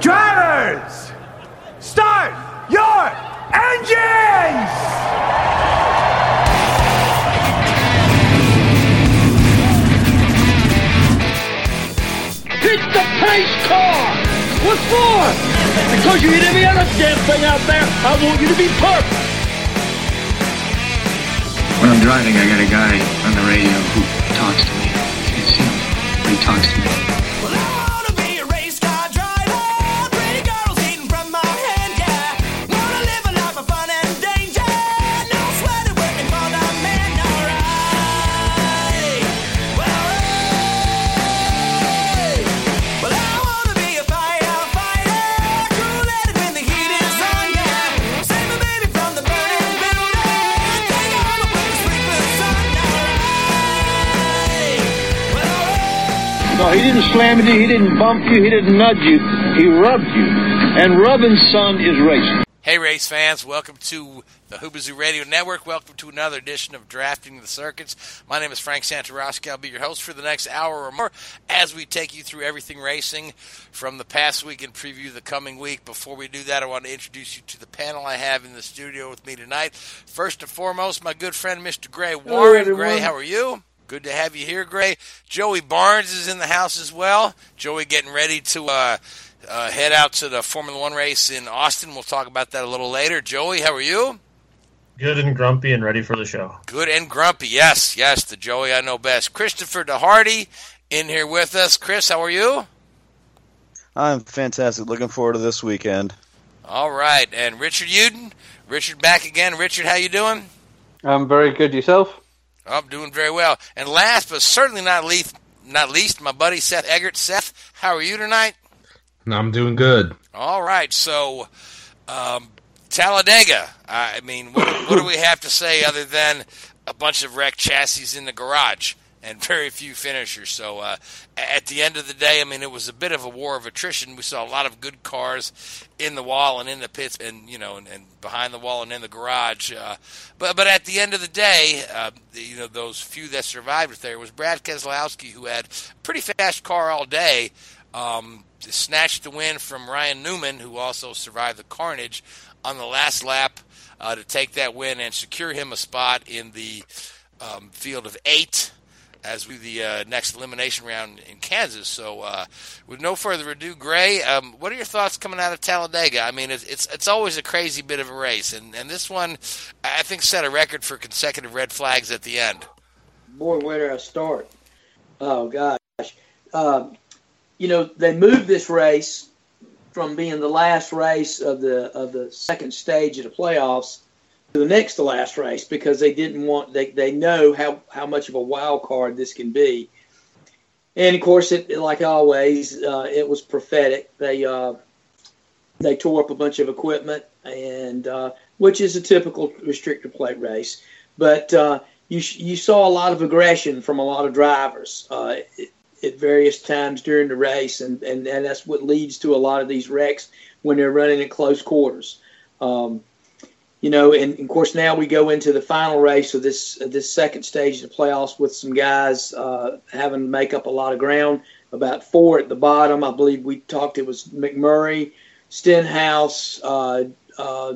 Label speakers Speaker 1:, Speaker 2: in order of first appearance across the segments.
Speaker 1: Drivers, start your engines!
Speaker 2: Hit the pace car! What for? Because you hit every other damn thing out there. I want you to be perfect.
Speaker 3: When I'm driving, I got a guy on the radio who talks to me. You see him, he talks to me.
Speaker 2: He didn't slam you, he didn't bump you, he didn't nudge you. He rubbed you. And rubbing, son, is racing.
Speaker 4: Hey, race fans, welcome to the Hoobazoo Radio Network. Welcome to another edition of Drafting the Circuits. My name is Frank Santoroski. I'll be your host for the next hour or more as we take you through everything racing from the past week and preview the coming week. Before we do that, I want to introduce you to the panel I have in the studio with me tonight. First and foremost, my good friend, Mr. Gray Warren.
Speaker 5: Hello,
Speaker 4: Gray, how are you? Good to have you here, Gray. Joey Barnes is in the house as well. Joey getting ready to uh, uh, head out to the Formula One race in Austin. We'll talk about that a little later. Joey, how are you?
Speaker 5: Good and grumpy and ready for the show.
Speaker 4: Good and grumpy. Yes, yes, the Joey I know best. Christopher DeHardy in here with us. Chris, how are you?
Speaker 6: I'm fantastic. Looking forward to this weekend.
Speaker 4: All right, and Richard Uden. Richard back again. Richard, how you doing?
Speaker 7: I'm very good. Yourself?
Speaker 4: I'm doing very well. And last but certainly not least, not least, my buddy Seth Eggert. Seth, how are you tonight?
Speaker 8: I'm doing good.
Speaker 4: All right, so um, Talladega. I mean, what, what do we have to say other than a bunch of wrecked chassis in the garage and very few finishers? So uh, at the end of the day, I mean, it was a bit of a war of attrition. We saw a lot of good cars in the wall and in the pits, and you know, and, and behind the wall and in the garage. Uh, but but at the end of the day, uh, you know, those few that survived there was Brad Keselowski, who had a pretty fast car all day. Um, snatched the win from Ryan Newman, who also survived the carnage on the last lap uh, to take that win and secure him a spot in the um, field of eight as we the uh, next elimination round in Kansas. So, uh, with no further ado, Gray, um, what are your thoughts coming out of Talladega? I mean, it's it's, it's always a crazy bit of a race, and, and this one, I think, set a record for consecutive red flags at the end.
Speaker 9: Boy, where did I start? Oh gosh, um, you know they moved this race from being the last race of the of the second stage of the playoffs the next to last race because they didn't want they, they know how, how much of a wild card this can be. And of course, it like always, uh, it was prophetic. They uh, they tore up a bunch of equipment, and uh, which is a typical restrictor plate race. But uh, you you saw a lot of aggression from a lot of drivers uh, at various times during the race, and, and, and that's what leads to a lot of these wrecks when they're running in close quarters. Um, you know, and, of course now we go into the final race of this of this second stage of the playoffs with some guys uh, having to make up a lot of ground. About four at the bottom, I believe we talked. It was McMurray, Stenhouse, uh, uh,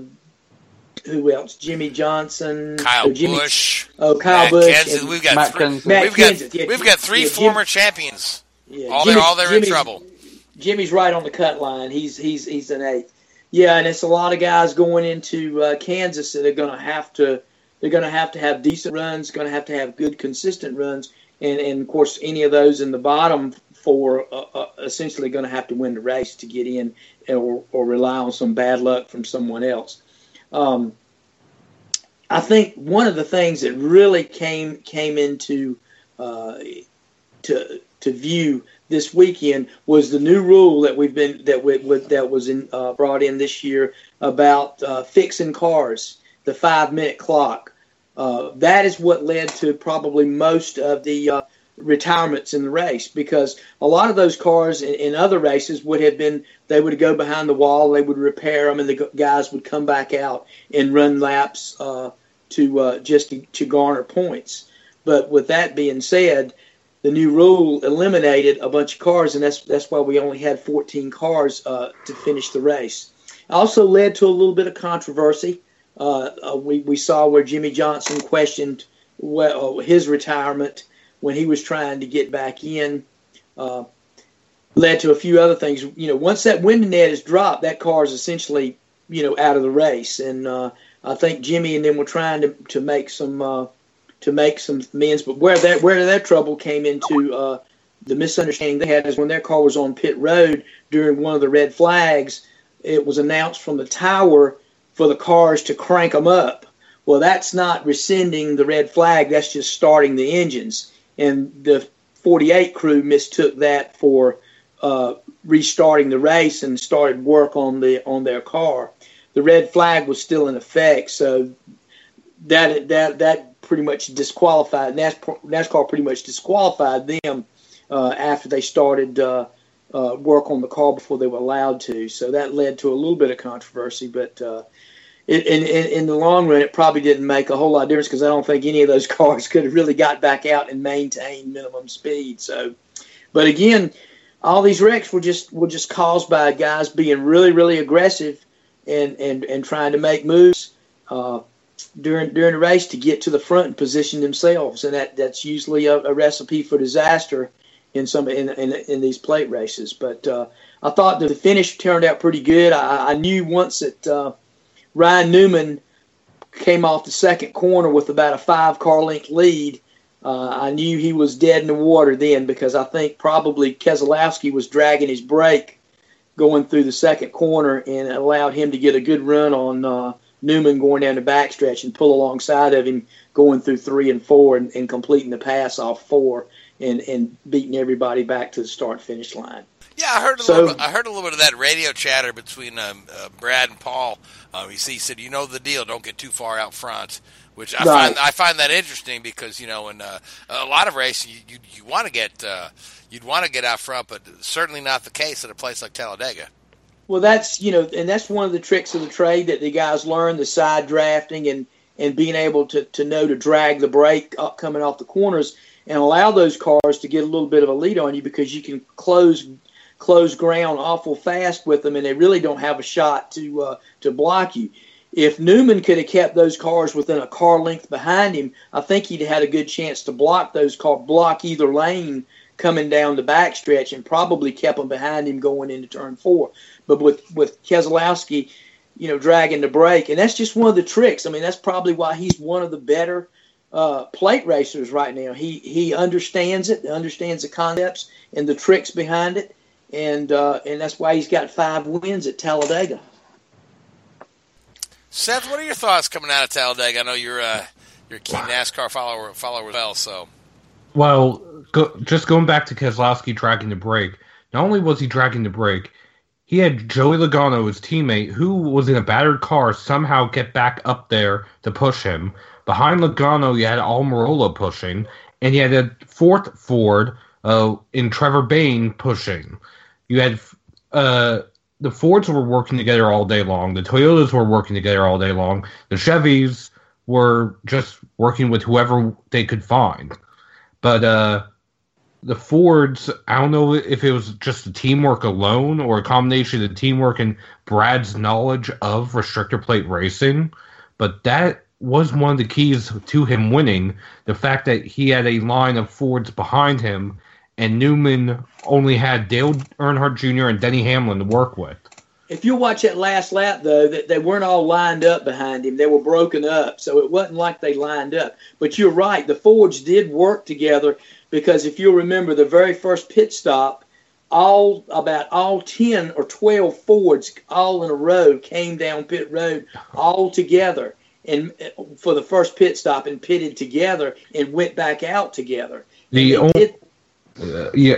Speaker 9: who else? Jimmie Johnson,
Speaker 4: Kyle
Speaker 9: oh, Jimmy,
Speaker 4: Busch.
Speaker 9: Oh, Kyle
Speaker 4: Matt
Speaker 9: Busch.
Speaker 4: Kenseth.
Speaker 9: and
Speaker 4: We've got
Speaker 7: Matt
Speaker 4: three,
Speaker 7: Kenseth.
Speaker 9: Matt
Speaker 4: we've got
Speaker 9: Kenseth, yeah,
Speaker 4: we've got three
Speaker 9: yeah, Jim-
Speaker 4: former champions.
Speaker 9: Yeah,
Speaker 4: all
Speaker 9: Jimmy-
Speaker 4: they're all they're in trouble.
Speaker 9: Jimmy's right on the cut line. He's he's he's an eighth. Yeah, and it's a lot of guys going into uh, Kansas that are going to have to they're going to have to have decent runs, going to have to have good consistent runs, and and of course any of those in the bottom four uh, uh, essentially going to have to win the race to get in, or or rely on some bad luck from someone else. Um, I think one of the things that really came came into uh, to to view this weekend was the new rule that we've been that we, that was in, uh, brought in this year about uh, fixing cars, the five minute clock. Uh, that is what led to probably most of the uh, retirements in the race because a lot of those cars in, in, other races would have been they would go behind the wall, they would repair them, and the guys would come back out and run laps uh, to uh, just to, to garner points. But with that being said, the new rule eliminated a bunch of cars, and that's that's why we only had 14 cars uh, to finish the race. Also led to a little bit of controversy. Uh, uh, we we saw where Jimmie Johnson questioned well, uh, his retirement when he was trying to get back in. Uh, led to a few other things. You know, once that window net is dropped, that car is essentially you know out of the race, and uh, I think Jimmie and them were trying to to make some to make some amends. But where that where that trouble came into uh, the misunderstanding they had is when their car was on pit road during one of the red flags, it was announced from the tower for the cars to crank them up. Well, that's not rescinding the red flag. That's just starting the engines. And the 48 crew mistook that for uh, restarting the race and started work on the on their car. The red flag was still in effect, so that that that pretty much disqualified NASCAR pretty much disqualified them uh, after they started uh, uh, work on the car before they were allowed to. So that led to a little bit of controversy, but uh, in, in, in the long run, it probably didn't make a whole lot of difference because I don't think any of those cars could have really got back out and maintained minimum speed. So, but again, all these wrecks were just were just caused by guys being really really aggressive and and and trying to make moves. Uh, during during the race to get to the front and position themselves, and that that's usually a, a recipe for disaster in some in in, in these plate races. But uh, I thought the finish turned out pretty good. I, I knew once that uh, Ryan Newman came off the second corner with about a five car length lead. Uh, I knew he was dead in the water then because I think probably Keselowski was dragging his brake going through the second corner and allowed him to get a good run on uh, Newman going down the backstretch and pull alongside of him going through three and four and, and completing the pass off four and, and beating everybody back to the start finish line.
Speaker 4: Yeah, I heard a so, little. Bit, I heard a little bit of that radio chatter between um, uh, Brad and Paul. Um, he, he said, "You know the deal. Don't get too far out front." Which I right. find I find that interesting because you know in uh, a lot of races you you, you want to get uh, you'd want to get out front, but certainly not the case at a place like Talladega.
Speaker 9: Well, that's you know, and that's one of the tricks of the trade that the guys learn: the side drafting and and being able to to know to drag the brake up coming off the corners and allow those cars to get a little bit of a lead on you because you can close close ground awful fast with them, and they really don't have a shot to uh, to block you. If Newman could have kept those cars within a car length behind him, I think he'd had a good chance to block those car block either lane coming down the backstretch and probably kept them behind him going into turn four. But with with Keselowski, you know, dragging the brake, and that's just one of the tricks. I mean, that's probably why he's one of the better uh, plate racers right now. He he understands it, understands the concepts and the tricks behind it, and uh, and that's why he's got five wins at Talladega.
Speaker 4: Seth, what are your thoughts coming out of Talladega? I know you're uh, you're a key NASCAR follower follower as well. So,
Speaker 8: well, go, just going back to Keselowski dragging the brake. Not only was he dragging the brake, he had Joey Logano, his teammate, who was in a battered car, somehow get back up there to push him. Behind Logano, you had Almirola pushing, and you had a fourth Ford uh, in Trevor Bayne pushing. You had uh, the Fords were working together all day long. The Toyotas were working together all day long. The Chevys were just working with whoever they could find. But uh, the Fords, I don't know if it was just the teamwork alone or a combination of the teamwork and Brad's knowledge of restrictor plate racing, but that was one of the keys to him winning. The fact that he had a line of Fords behind him, and Newman only had Dale Earnhardt Jr. and Denny Hamlin to work with.
Speaker 9: If you watch that last lap, though, that they weren't all lined up behind him; they were broken up, so it wasn't like they lined up. But you're right; the Fords did work together because if you'll remember the very first pit stop, all about all 10 or 12 Fords all in a row came down pit road all together and for the first pit stop and pitted together and went back out together.
Speaker 8: The only, Uh, yeah,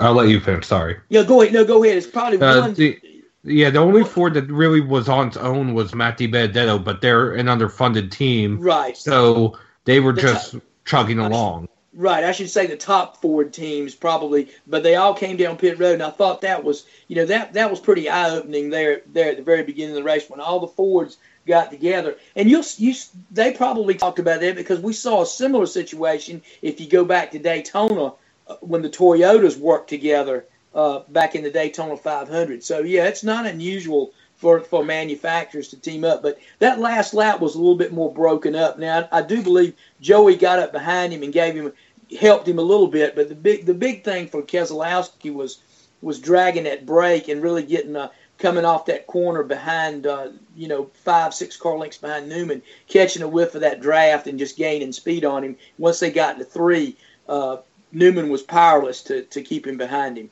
Speaker 8: I'll let you finish. Sorry.
Speaker 9: Yeah, go ahead. No, go ahead. It's probably
Speaker 8: Uh,
Speaker 9: one.
Speaker 8: the, yeah, the only Ford that really was on its own was Matt DiBenedetto, but they're an underfunded team,
Speaker 9: Right.
Speaker 8: so they were just chugging along.
Speaker 9: Right, I should say the top Ford teams probably, but they all came down pit road, and I thought that was, you know, that that was pretty eye opening there there at the very beginning of the race when all the Fords got together, and you'll you they probably talked about that because we saw a similar situation if you go back to Daytona uh, when the Toyotas worked together uh, back in the Daytona 500. So yeah, it's not unusual for for manufacturers to team up. But that last lap was a little bit more broken up. Now I, do believe Joey got up behind him and gave him helped him a little bit. But the big the big thing for Keselowski was was dragging that brake and really getting uh, coming off that corner behind uh, you know five six car lengths behind Newman, catching a whiff of that draft and just gaining speed on him. Once they got to three, uh, Newman was powerless to to keep him behind him.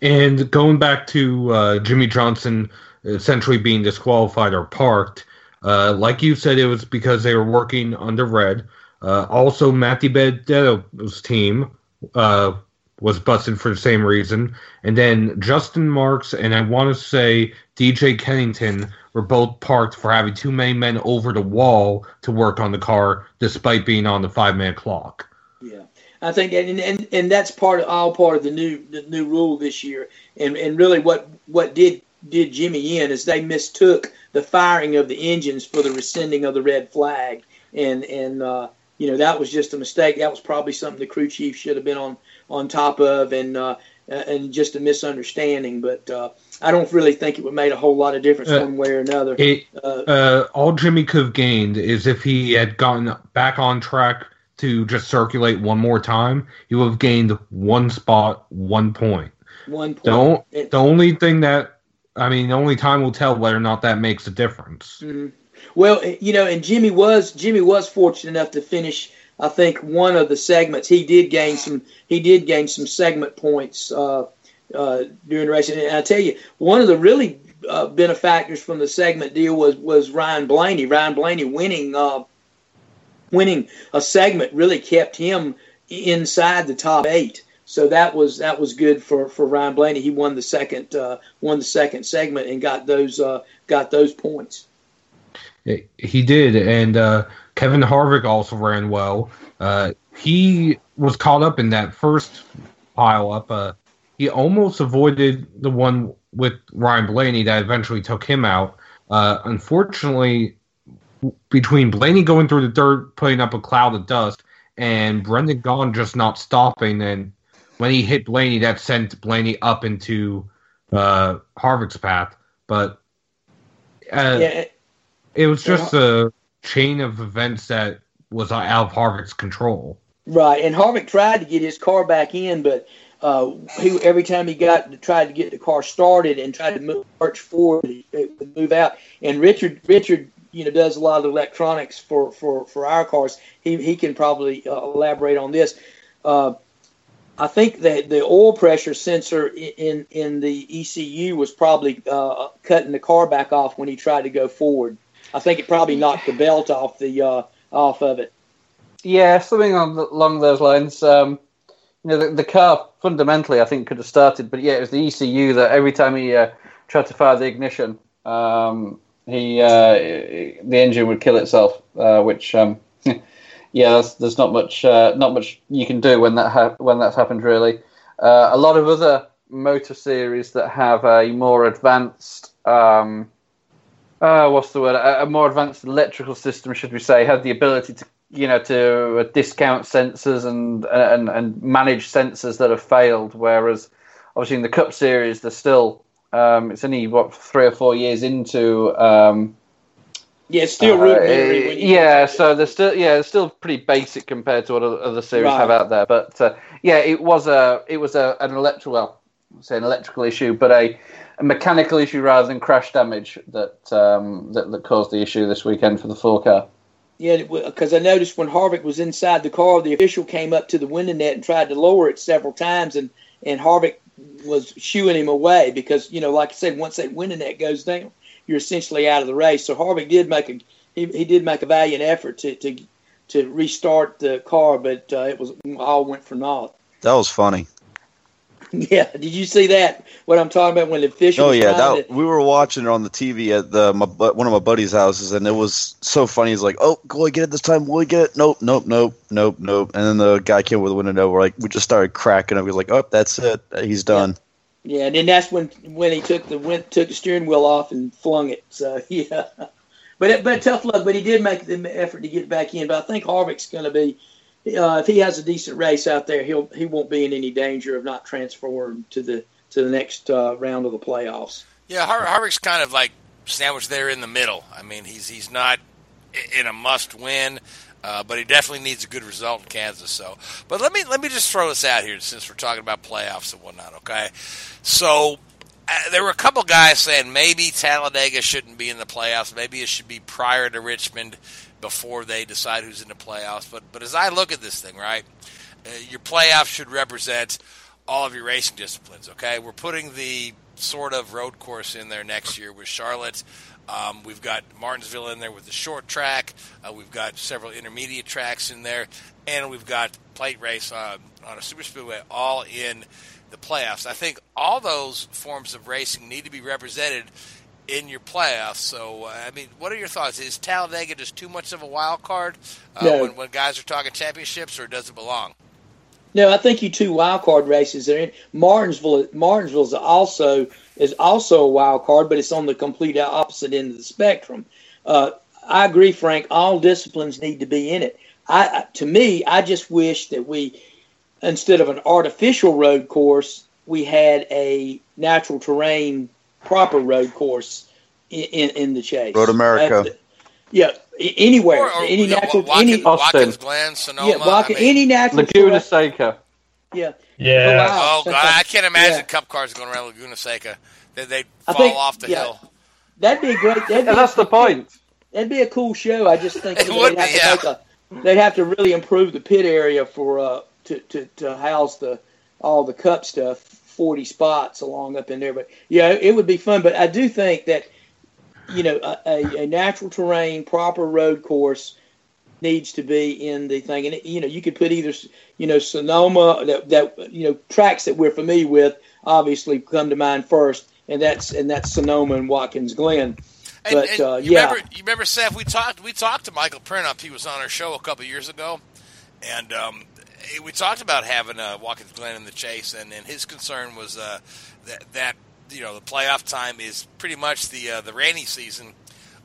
Speaker 8: And going back to uh, Jimmie Johnson essentially being disqualified or parked, uh, like you said, it was because they were working under red. Uh, also, Matt DiBenedetto's team uh, was busted for the same reason. And then Justin Marks and I want to say DJ Kennington were both parked for having too many men over the wall to work on the car, despite being on the five minute clock.
Speaker 9: Yeah, I think, and, and and that's part of all part of the new the new rule this year. And and really, what what did did Jimmy in is they mistook the firing of the engines for the rescinding of the red flag, and and uh, you know that was just a mistake. That was probably something the crew chief should have been on on top of, and uh, and just a misunderstanding. But uh, I don't really think it would have made a whole lot of difference
Speaker 8: Uh,
Speaker 9: one way or another.
Speaker 8: It,
Speaker 9: Uh,
Speaker 8: uh, all Jimmy could have gained is if he had gotten back on track to just circulate one more time, he would have gained one spot, one point.
Speaker 9: one point.
Speaker 8: The, o- the only thing that, I mean, only time will tell whether or not that makes a difference.
Speaker 9: Mhm. Well, you know, and Jimmy was Jimmy was fortunate enough to finish. I think one of the segments he did gain some he did gain some segment points uh, uh, during the race. And I tell you, one of the really uh, benefactors from the segment deal was was Ryan Blaney. Ryan Blaney winning uh, winning a segment really kept him inside the top eight. So that was that was good for, for Ryan Blaney. He won the second uh, won the second segment and got those uh, got those points.
Speaker 8: He did, and uh, Kevin Harvick also ran well. Uh, he was caught up in that first pile up. Uh, he almost avoided the one with Ryan Blaney that eventually took him out. Uh, unfortunately, between Blaney going through the dirt, putting up a cloud of dust, and Brendan Gaughan just not stopping, and when he hit Blaney, that sent Blaney up into uh, Harvick's path. But uh,
Speaker 9: Yeah,
Speaker 8: it was just a chain of events that was out of Harvick's control.
Speaker 9: Right, and Harvick tried to get his car back in, but uh, he every time he got tried to get the car started and tried to move, march forward, it would move out. And Richard, Richard, you know, does a lot of electronics for for for our cars. He he can probably uh, elaborate on this. Uh, I think that the oil pressure sensor in in the ECU was probably uh, cutting the car back off when he tried to go forward. I think it probably knocked the belt off the uh, off of it.
Speaker 7: Yeah, something on along those lines. Um, you know, the, the car fundamentally, I think, could have started, but yeah, it was the ECU that every time he uh, tried to fire the ignition, um, he uh, the engine would kill itself. Uh, which, um, yeah, that's, there's not much uh, not much you can do when that ha- when that's happened. Really, uh, a lot of other motor series that have a more advanced. Um, uh, what's the word? A, a more advanced electrical system, should we say, had the ability to, you know, to uh, discount sensors and and and manage sensors that have failed. Whereas, obviously, in the Cup Series, they're still. Um, it's only what three or four years into. Um,
Speaker 9: Yeah, it's still
Speaker 7: uh,
Speaker 9: rudimentary. when you-
Speaker 7: yeah, so they're still yeah, they're still pretty basic compared to what other other series
Speaker 9: Right.
Speaker 7: have out there. But uh, yeah, it was a it was a an electrical well, say an electrical issue, but a, a mechanical issue rather than crash damage that um, that that caused the issue this weekend for the four car.
Speaker 9: Yeah, because I noticed when Harvick was inside the car, the official came up to the window net and tried to lower it several times, and and Harvick was shooing him away because you know, like I said, once that window net goes down, you're essentially out of the race. So Harvick did make a he, he did make a valiant effort to to to restart the car, but uh, it was all went for naught.
Speaker 6: That was funny.
Speaker 9: Yeah, did you see that? What I'm talking about when the official?
Speaker 6: Oh
Speaker 9: was
Speaker 6: yeah, that
Speaker 9: to-
Speaker 6: we were watching it on the TV at the my, one of my buddies' houses, and it was so funny. He's like, "Oh, go get it this time. Will we get it? Nope, nope, nope, nope, nope." And then the guy came with the window. We're like, we just started cracking up. He was like, "Oh, that's it. He's done."
Speaker 9: Yeah, and then that's when when he took the went, took the steering wheel off and flung it. So yeah, but but tough luck. But he did make the effort to get back in. But I think Harvick's going to be uh, if he has a decent race out there, he'll he won't be in any danger of not transferring to the to the next uh, round of the playoffs.
Speaker 4: Yeah, Har- Harvick's kind of like sandwiched there in the middle. I mean, he's he's not in a must win, uh, but he definitely needs a good result in Kansas. So, but let me let me just throw this out here since we're talking about playoffs and whatnot. Okay, so. Uh, there were a couple guys saying maybe Talladega shouldn't be in the playoffs. Maybe it should be prior to Richmond before they decide who's in the playoffs. But but as I look at this thing, right, uh, your playoffs should represent all of your racing disciplines. Okay, we're putting the sort of road course in there next year with Charlotte. Um, we've got Martinsville in there with the short track. Uh, we've got several intermediate tracks in there, and we've got plate race on, on a super speedway, all in the playoffs. I think all those forms of racing need to be represented in your playoffs. So, uh, I mean, what are your thoughts? Is Talladega just too much of a wild card uh,
Speaker 9: No.
Speaker 4: when, when guys are talking championships, or does it belong?
Speaker 9: No, I think you two wild card races are in Martinsville. Martinsville is also is also a wild card, but it's on the complete opposite end of the spectrum. Uh, I agree, Frank. All disciplines need to be in it. I, I- to me, I just wish that we, instead of an artificial road course, we had a natural terrain proper road course in, in, in the chase.
Speaker 6: Road America.
Speaker 9: Uh, yeah, a- anywhere,
Speaker 4: Or, or,
Speaker 9: any
Speaker 4: you know,
Speaker 9: natural,
Speaker 4: Watkins,
Speaker 9: any
Speaker 4: Watkins Glen, Sonoma.
Speaker 9: yeah, Watkins,
Speaker 4: I mean-
Speaker 9: any natural
Speaker 7: Laguna
Speaker 9: terrain-
Speaker 7: Seca.
Speaker 9: Yeah.
Speaker 5: Yeah.
Speaker 4: Oh God, I can't imagine
Speaker 9: Yeah.
Speaker 4: Cup cars going around Laguna Seca. They they
Speaker 9: I
Speaker 4: fall
Speaker 9: think-
Speaker 4: off the
Speaker 9: yeah.
Speaker 4: hill.
Speaker 9: That'd be a great. That'd
Speaker 7: Yeah,
Speaker 9: be
Speaker 7: that's the point.
Speaker 9: That'd be a cool show. I just think
Speaker 4: It
Speaker 9: they'd
Speaker 4: would
Speaker 9: have
Speaker 4: be,
Speaker 9: to
Speaker 4: yeah.
Speaker 9: a, they'd have to really improve the pit area for uh, to, to to house the all the cup stuff. Forty spots along up in there, but yeah, it would be fun. But I do think that you know a, a, a natural terrain, proper road course needs to be in the thing. And you know, you could put either you know Sonoma that that you know tracks that we're familiar with obviously come to mind first, and that's and that's Sonoma and Watkins Glen.
Speaker 4: And,
Speaker 9: But
Speaker 4: and
Speaker 9: uh,
Speaker 4: you
Speaker 9: yeah,
Speaker 4: remember, you remember Seth? We talked. We talked to Michael Printup. He was on our show a couple years ago, and um, we talked about having uh, Watkins Glen in the chase, and, and his concern was uh, that that you know the playoff time is pretty much the uh, the rainy season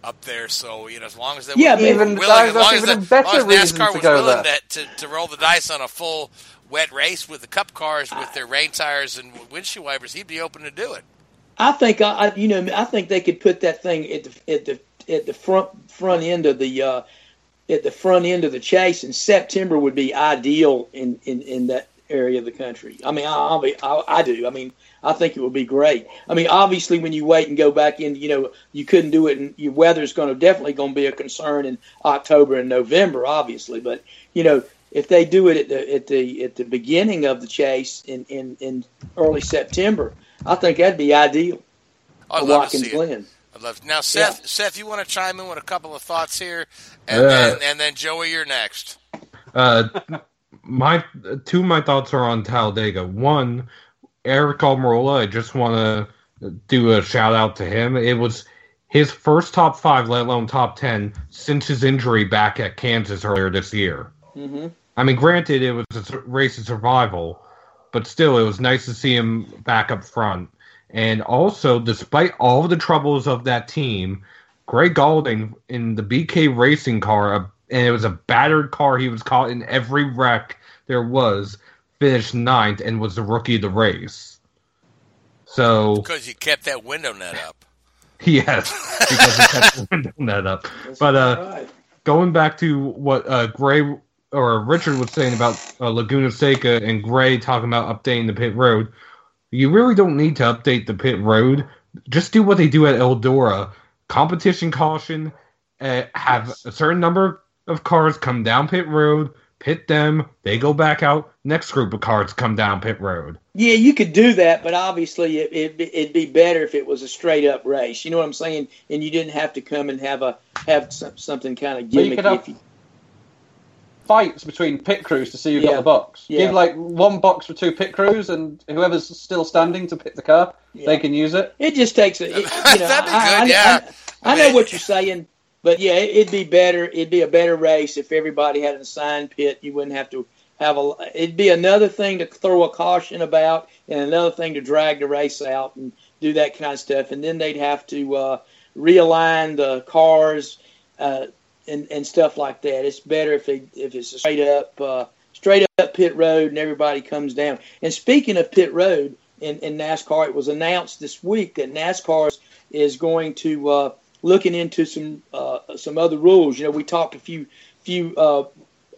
Speaker 4: up there. So you know, as long as they
Speaker 9: Yeah,
Speaker 4: were
Speaker 9: but
Speaker 4: willing,
Speaker 7: even-
Speaker 4: as long as,
Speaker 7: even
Speaker 4: the, as
Speaker 7: better
Speaker 4: long as NASCAR
Speaker 7: to
Speaker 4: was
Speaker 7: go
Speaker 4: willing
Speaker 7: there.
Speaker 4: to, to, to roll the dice on a full wet race with the Cup cars with their rain tires and windshield wipers, he'd be open to do it.
Speaker 9: I think I, I you know I think they could put that thing at the at the at the front front end of the uh, at the front end of the chase, and September would be ideal in, in, in that area of the country. I mean, I, I'll be, I, I do. I mean, I think it would be great. I mean, obviously, when you wait and go back in, you know, you couldn't do it, and your weather's going to definitely going to be a concern in October and November, obviously. But you know, if they do it at the at the at the beginning of the chase in in, in early September, I think that'd be ideal.
Speaker 4: I'd
Speaker 9: for
Speaker 4: love to
Speaker 9: Watkins
Speaker 4: see it. I'd love now, Seth. Seth, you want to chime in with a couple of thoughts here, and,
Speaker 8: Uh,
Speaker 4: then, and then Joey, you're next.
Speaker 8: Uh, my two of my thoughts are on Talladega. One, Aric Almirola. I just want to do a shout out to him. It was his first top five, let alone top ten, since his injury back at Kansas earlier this year.
Speaker 9: Mm-hmm.
Speaker 8: I mean, granted, it was a race of survival, but still, it was nice to see him back up front. And also, despite all the troubles of that team, Greg Gaulding in the BK racing car, and it was a battered car, he was caught in every wreck there was, finished ninth and was the rookie of the race. So,
Speaker 4: Because you kept that window net up.
Speaker 8: yes, because he kept the window net up. But uh, going back to what uh, Gray or Richard was saying about uh, Laguna Seca and Gray talking about updating the pit road, you really don't need to update the pit road. Just do what they do at Eldora: competition caution, uh, have a certain number of cars come down pit road, pit them, they go back out. Next group of cars come down pit road.
Speaker 9: Yeah, you could do that, but obviously it, it, it'd be better if it was a straight up race. You know what I'm saying? And you didn't have to come and have a have some, something kind of
Speaker 7: Well, you
Speaker 9: gimmicky.
Speaker 7: could have-
Speaker 9: if you,
Speaker 7: fights between pit crews to see who
Speaker 9: Yeah.
Speaker 7: got the box.
Speaker 9: Yeah.
Speaker 7: Give like one box for two pit crews, and whoever's still standing to pick the car, they can use it.
Speaker 9: It just takes a. It, you know,
Speaker 4: That'd be good,
Speaker 9: I,
Speaker 4: yeah.
Speaker 9: I, I know what you're saying, but yeah, it, it'd be better. It'd be a better race if everybody had an assigned pit. You wouldn't have to have a. It'd be another thing to throw a caution about, and another thing to drag the race out and do that kind of stuff. And then they'd have to uh, realign the cars uh, and and stuff like that. It's better if they if it's a straight up uh, straight up pit road and everybody comes down. And speaking of pit road in, in NASCAR, it was announced this week that NASCAR is going to uh, looking into some uh, some other rules. You know, we talked a few few uh,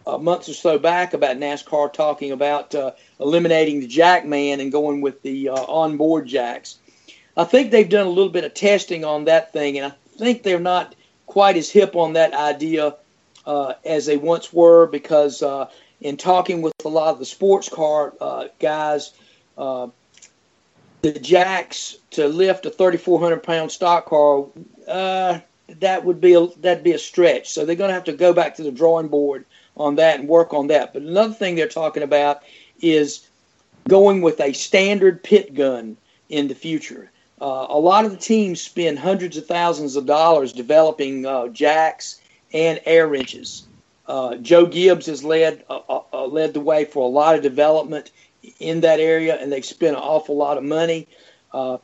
Speaker 9: uh, months or so back about NASCAR talking about uh, eliminating the jack man and going with the uh, onboard jacks. I think they've done a little bit of testing on that thing, and I think they're not quite as hip on that idea as they once were because in talking with a lot of the sports car guys, the jacks to lift a 3,400 pound stock car, uh, that would be a, that'd be a stretch. So they're going to have to go back to the drawing board on that and work on that. But another thing they're talking about is going with a standard pit gun in the future. Uh, a lot of the teams spend hundreds of thousands of dollars developing uh, jacks and air wrenches. Uh, Joe Gibbs has led uh, uh, uh, led the way for a lot of development in that area, and they've spent an awful lot of money. Uh,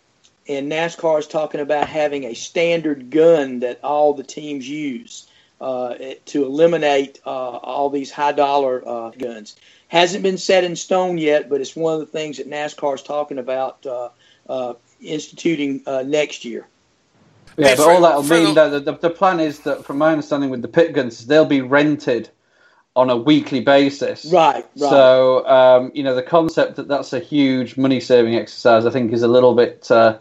Speaker 9: and NASCAR is talking about having a standard gun that all the teams use uh, to eliminate uh, all these high dollar uh, guns. Hasn't been set in stone yet, but it's one of the things that NASCAR is talking about uh, uh, instituting uh, next year.
Speaker 7: Yeah, but all that'll mean
Speaker 4: the-
Speaker 7: that the, the plan is that, from my understanding, with the pit guns, they'll be rented on a weekly basis.
Speaker 9: Right, right.
Speaker 7: So, um, you know, the concept that that's a huge money saving exercise, I think, is a little bit, uh,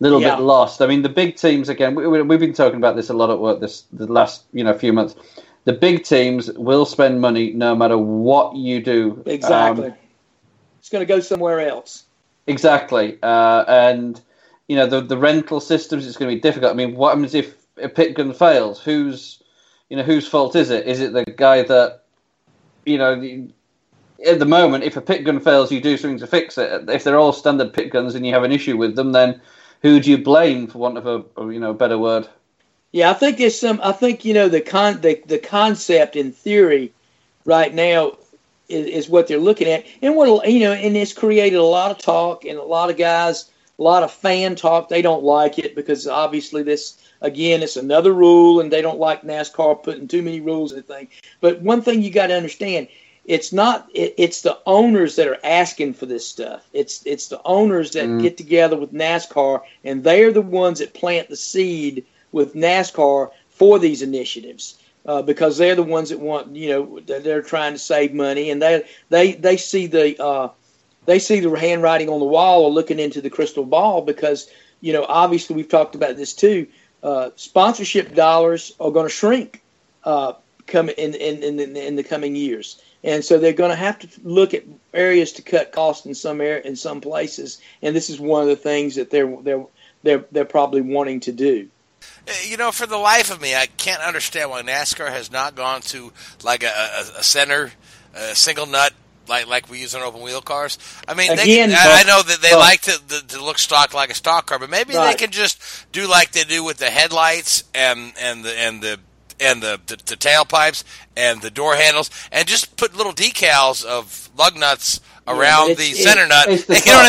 Speaker 7: little
Speaker 9: Yeah.
Speaker 7: bit lost. I mean, the big teams again. We, we've been talking about this a lot at work this the last you know few months. The big teams will spend money no matter what you do.
Speaker 9: Exactly.
Speaker 7: Um,
Speaker 9: it's going to go somewhere else.
Speaker 7: Exactly, uh, and you know the the rental systems. It's going to be difficult. I mean, what happens if a pit gun fails? Whose you know whose fault is it? Is it the guy that you know? At the moment, if a pit gun fails, you do something to fix it. If they're all standard pit guns and you have an issue with them, then who do you blame, for want of a, a you know better word?
Speaker 9: Yeah, I think there's some. I think you know the con the, the concept in theory right now is, is what they're looking at, and what you know, and it's created a lot of talk and a lot of guys, a lot of fan talk. They don't like it because obviously this again, it's another rule, and they don't like NASCAR putting too many rules in the thing. But one thing you got to understand. It's not. It, it's the owners that are asking for this stuff. It's it's the owners that
Speaker 7: Mm.
Speaker 9: get together with NASCAR, and they're the ones that plant the seed with NASCAR for these initiatives uh, because they're the ones that want you know they're trying to save money and they they they see the uh, they see the handwriting on the wall or looking into the crystal ball because you know obviously we've talked about this too uh, sponsorship dollars are going to shrink uh, come in in, in the, in the coming years. And so they're going to have to look at areas to cut costs in some air in some places. And this is one of the things that they're they're they're they're probably wanting to do.
Speaker 4: Uh, You know, for the life of me, I can't understand why NASCAR has not gone to like a, a, a center, a single nut, like like we use on open wheel cars. I mean, they
Speaker 9: Again,
Speaker 4: can, I, I know that they like to, to to look stock like a stock car, but maybe they can just do like they do with the headlights and and the and the and the, the, the tailpipes and the door handles, and just put little decals of lug nuts around
Speaker 9: but
Speaker 4: the center nut.
Speaker 7: it's the
Speaker 4: You know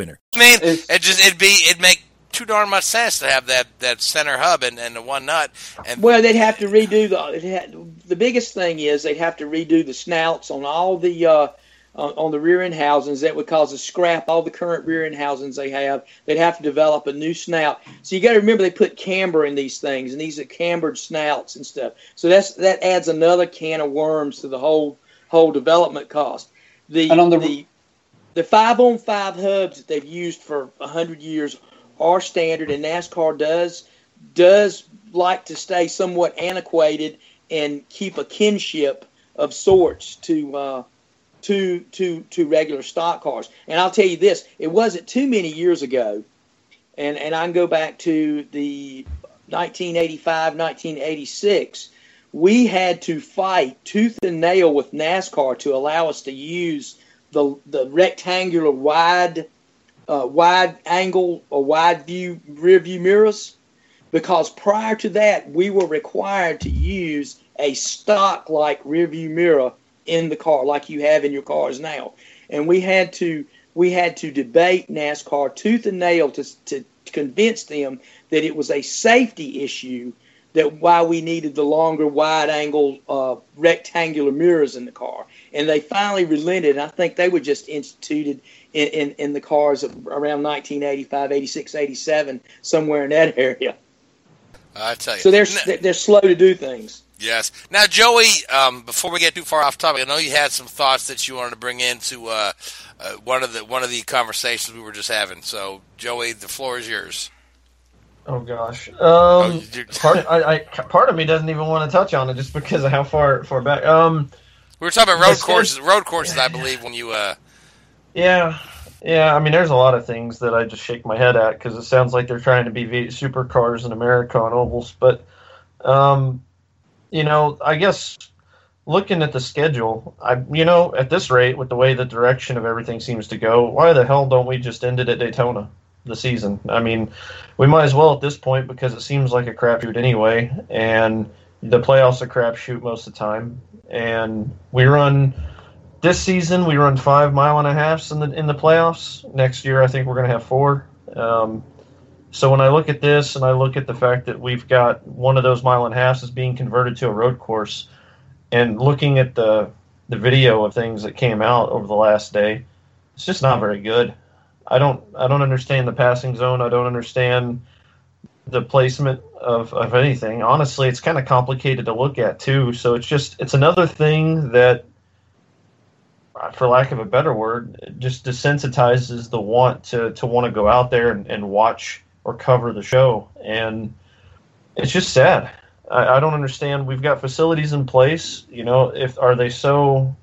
Speaker 10: winner.
Speaker 4: I mean, it just it'd be it'd make too darn much sense to have that that center hub and, and the one nut. And
Speaker 9: Well, they'd have to redo the. It had, the biggest thing is they'd have to redo the snouts on all the uh, on, on the rear end housings. That would cause a scrap all the current rear end housings they have. They'd have to develop a new snout. So you got to remember they put camber in these things, and these are cambered snouts and stuff. So that's that adds another can of worms to the whole whole development cost. The
Speaker 7: And on the-
Speaker 9: the the five on five hubs that they've used for hundred years are standard, and NASCAR does does like to stay somewhat antiquated and keep a kinship of sorts to uh, to to to regular stock cars. And I'll tell you this: it wasn't too many years ago, and and I can go back to the 1985, 1986. We had to fight tooth and nail with NASCAR to allow us to use the the rectangular wide uh, wide angle or wide view rear view mirrors because prior to that we were required to use a stock like rear view mirror in the car like you have in your cars now. And we had to we had to debate NASCAR tooth and nail to, to convince them that it was a safety issue that why we needed the longer wide angle uh, rectangular mirrors in the car and they finally relented i think they were just instituted in, in, in the cars around 1985 86 87 somewhere in that area
Speaker 4: I tell you,
Speaker 9: so they're
Speaker 4: N-
Speaker 9: they're slow to do things
Speaker 4: Yes. Now, Joey, um, before we get too far off topic, I know you had some thoughts that you wanted to bring into uh, uh, one of the one of the conversations we were just having. So, Joey, the floor is yours.
Speaker 5: Oh gosh. Um,
Speaker 4: Oh,
Speaker 5: part, I, I, part of me doesn't even want to touch on it just because of how far far back. Um,
Speaker 4: We were talking about road courses. Road courses, I believe, when you. Uh,
Speaker 5: yeah, yeah. I mean, there's a lot of things that I just shake my head at because it sounds like they're trying to be v- supercars in America on ovals. But, um, you know, I guess looking at the schedule, I you know, at this rate, with the way the direction of everything seems to go, why the hell don't we just end it at Daytona? The season. I mean, we might as well at this point because it seems like a crapshoot anyway, and the playoffs a crapshoot most of the time. And we run this season we run five mile and a halfs in the in the playoffs. Next year, I think we're going to have four. Um, so when I look at this and I look at the fact that we've got one of those mile and a halfs is being converted to a road course, and looking at the the video of things that came out over the last day, it's just not very good. I don't I don't understand the passing zone. I don't understand the placement of, of anything. Honestly, it's kind of complicated to look at too. So it's just it's another thing that uh, for lack of a better word, just desensitizes the want to, to want to go out there and, and watch or cover the show. And it's just sad. I, I don't understand. We've got facilities in place. You know, if are they so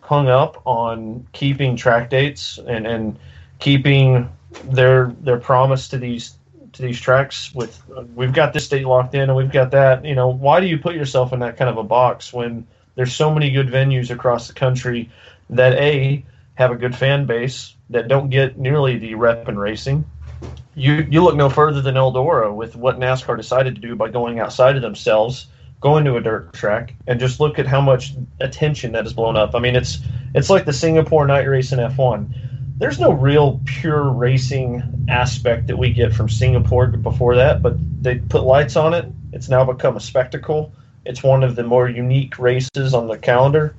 Speaker 5: hung up on keeping track dates and, and keeping their their promise to these to these tracks with we've got this date locked in and we've got that you know why do you put yourself in that kind of a box when there's so many good venues across the country that a have a good fan base that don't get nearly the rep in racing? You you look no further than Eldora with what NASCAR decided to do by going outside of themselves going to a dirt track and just look at how much attention that has blown up. I mean it's it's like the Singapore night race in F1 there's no real pure racing aspect that we get from Singapore before that, but they put lights on it. It's now become a spectacle. It's one of the more unique races on the calendar.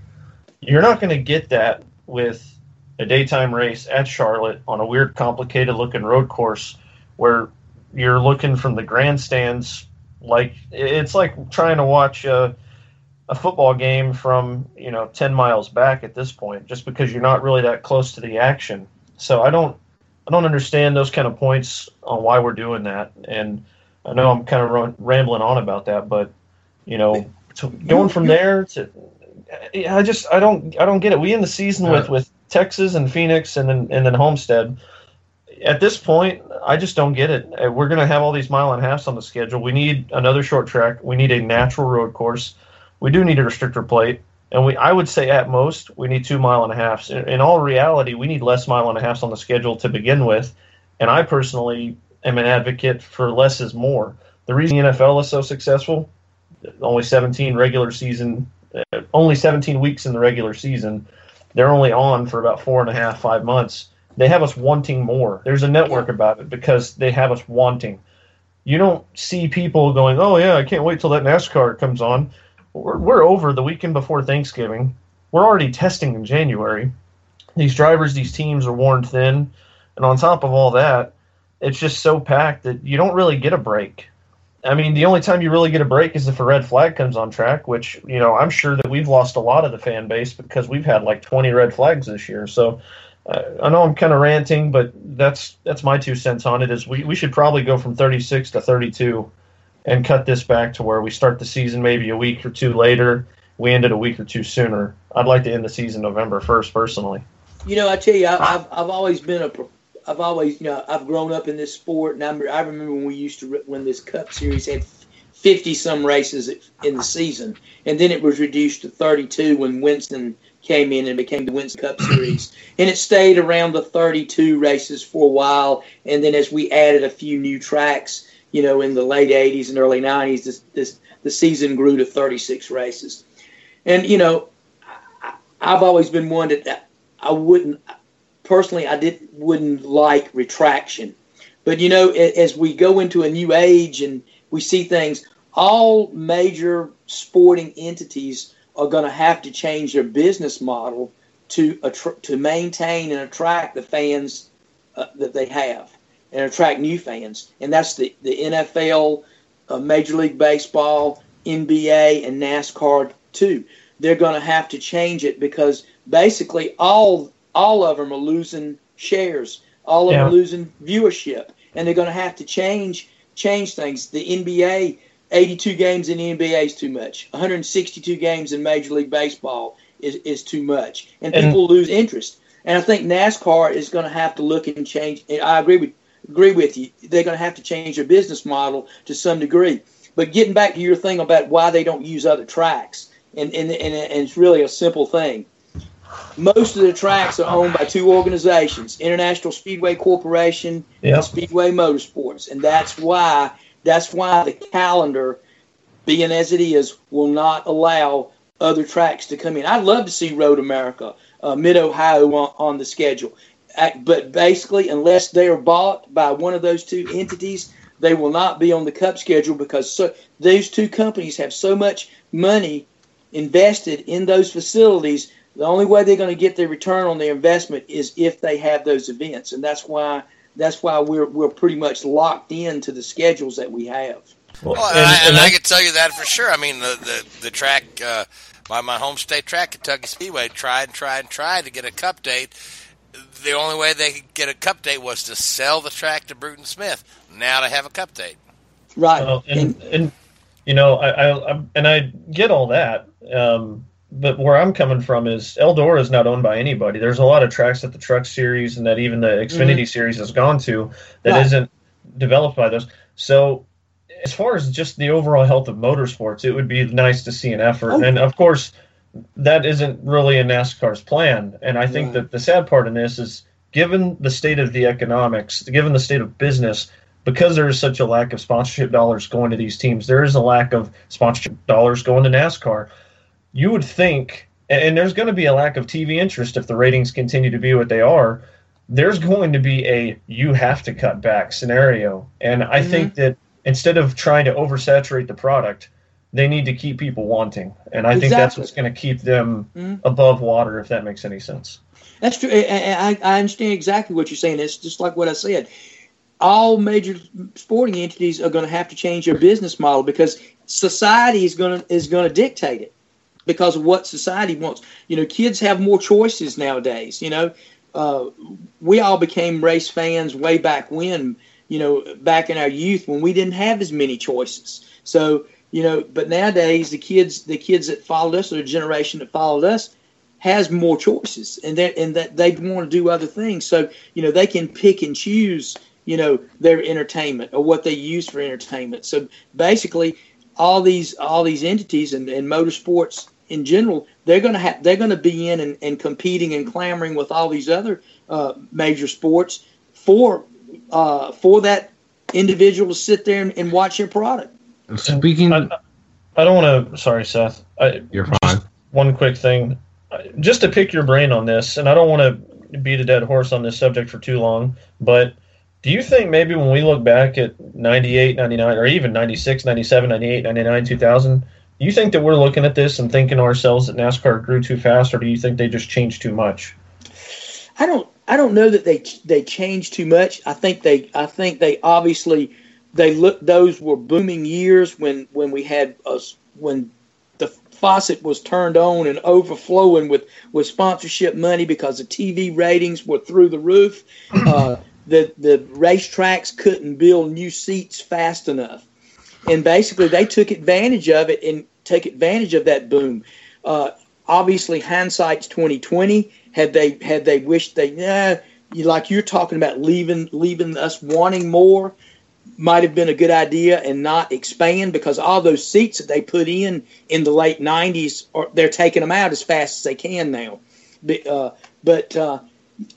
Speaker 5: You're not going to get that with a daytime race at Charlotte on a weird, complicated looking road course where you're looking from the grandstands like it's like trying to watch a, a football game from you know 10 miles back at this point just because you're not really that close to the action so i don't i don't understand those kind of points on why we're doing that and i know i'm kind of run, rambling on about that but you know going from there to i just i don't i don't get it we end the season with with texas and phoenix and then and then homestead at this point, I just don't get it. Uh, We're going to have all these mile and a halfs on the schedule. We need another short track. We need a natural road course. We do need a restrictor plate, and we I would say at most we need two mile and a halfs. In, in all reality, we need less mile and a halfs on the schedule to begin with. And I personally am an advocate for less is more. The reason the NFL is so successful, only 17 regular season, uh, only 17 weeks in the regular season. They're only on for about four and a half, five months. They have us wanting more. There's a network about it because they have us wanting. You don't see people going, "Oh yeah, I can't wait till that NASCAR comes on." We're, we're over the weekend before Thanksgiving. We're already testing in January. These drivers, these teams are worn thin, and on top of all that, it's just so packed that you don't really get a break. I mean, the only time you really get a break is if a red flag comes on track, which, you know, I'm sure that we've lost a lot of the fan base because we've had like 20 red flags this year. So uh, I know I'm kind of ranting, but that's that's my two cents on it is we, we should probably go from 36 to 32 and cut this back to where we start the season maybe a week or two later. We end it a week or two sooner. I'd like to end the season November 1st personally.
Speaker 9: You know, I tell you, I, I've I've always been a, I've always you know I've grown up in this sport, and I I remember when we used to when this Cup Series had fifty some races in the season, and then it was reduced to thirty two when Winston came in and became the Winston Cup Series, and it stayed around the thirty two races for a while, and then as we added a few new tracks, you know, in the late '80s and early '90s, this, this the season grew to thirty six races, and you know, I, I've always been one that I wouldn't personally I did wouldn't like retraction. But you know, as we go into a new age and we see things, all major sporting entities are going to have to change their business model to attr- to maintain and attract the fans uh, that they have and attract new fans. And that's the the NFL, uh, Major League Baseball, NBA, and NASCAR too. They're going to have to change it because basically all all of them are losing shares. All of them
Speaker 5: Yeah.
Speaker 9: are losing viewership, and they're going to have to change change things. The NBA, 82 games in the NBA is too much. 162 games in Major League Baseball is, is too much, and,
Speaker 5: And-
Speaker 9: people lose interest. And I think NASCAR is going to have to look and change. I agree with agree with you. They're going to have to change their business model to some degree. But getting back to your thing about why they don't use other tracks, and and, and, and it's really a simple thing most of the tracks are owned by two organizations international speedway corporation
Speaker 5: Yep.
Speaker 9: and speedway motorsports and that's why that's why the calendar being as it is will not allow other tracks to come in i'd love to see road america uh, mid ohio on, on the schedule but basically unless they are bought by one of those two entities they will not be on the cup schedule because so, those two companies have so much money invested in those facilities, the only way they're going to get their return on their investment is if they have those events, and that's why that's why we're we're pretty much locked into the schedules that we have.
Speaker 4: Well, and, I, and I can tell you that for sure. I mean, the the, the track, uh, my my home state track, Kentucky Speedway, tried and tried and tried to get a cup date. The only way they could get a cup date was to sell the track to Bruton Smith. Now they have a cup date.
Speaker 9: Right.
Speaker 5: Well, and, and you know, I, I, I and I get all that. Um, but where I'm coming from is Eldora is not owned by anybody. There's a lot of tracks that the Truck Series and that even the Xfinity
Speaker 9: Mhm.
Speaker 5: Series has gone to that
Speaker 9: Right.
Speaker 5: not developed by those. So, as far as just the overall health of motorsports, it would be nice to see an effort.
Speaker 9: Oh.
Speaker 5: And of course, that isn't really in NASCAR's plan. And I think
Speaker 9: Right.
Speaker 5: that the sad part in this is, given the state of the economics, given the state of business, because there is such a lack of sponsorship dollars going to these teams, there is a lack of sponsorship dollars going to NASCAR. You would think, and there's going to be a lack of TV interest if the ratings continue to be what they are. There's going to be a you have to cut back scenario. And I
Speaker 9: Mhm.
Speaker 5: think that instead of trying to oversaturate the product, they need to keep people wanting. And I think that's what's going to keep them
Speaker 9: Mhm.
Speaker 5: above water, if that makes any sense.
Speaker 9: That's true. I, I, I understand exactly what you're saying. It's just like what I said. All major sporting entities are going to have to change their business model because society is going to is going to dictate it because of what society wants. You know, kids have more choices nowadays. You know, uh, we all became race fans way back when. You know, back in our youth when we didn't have as many choices. So you know, but nowadays the kids the kids that followed us or the generation that followed us has more choices and that and that they want to do other things. So you know they can pick and choose you know their entertainment or what they use for entertainment. So basically, all these all these entities and, and motorsports in general, they're going to have they're going to be in and, and competing and clamoring with all these other uh, major sports for uh, for that individual to sit there and, and watch your product.
Speaker 8: Speaking,
Speaker 5: I, I don't want to. Sorry, Seth. I,
Speaker 8: you're fine.
Speaker 5: One quick thing, just to pick your brain on this, and I don't want to beat a dead horse on this subject for too long, but do you think maybe when we look back at 98, 99, or even 96, 97, 98, 99, 2000, do you think that we're looking at this and thinking ourselves that NASCAR grew too fast, or do you think they just changed too much?
Speaker 9: I don't. I don't know that they they changed too much. I think they. I think they obviously they look. Those were booming years when when we had us when the faucet was turned on and overflowing with with sponsorship money because the TV ratings were through the roof. Uh, the the racetracks couldn't build new seats fast enough, and basically they took advantage of it and took advantage of that boom. Uh, obviously, hindsight's twenty twenty. Had they had they wished they yeah, you, like you're talking about leaving leaving us wanting more, might have been a good idea and not expand because all those seats that they put in in the late '90s, are, they're taking them out as fast as they can now. But, uh, but uh,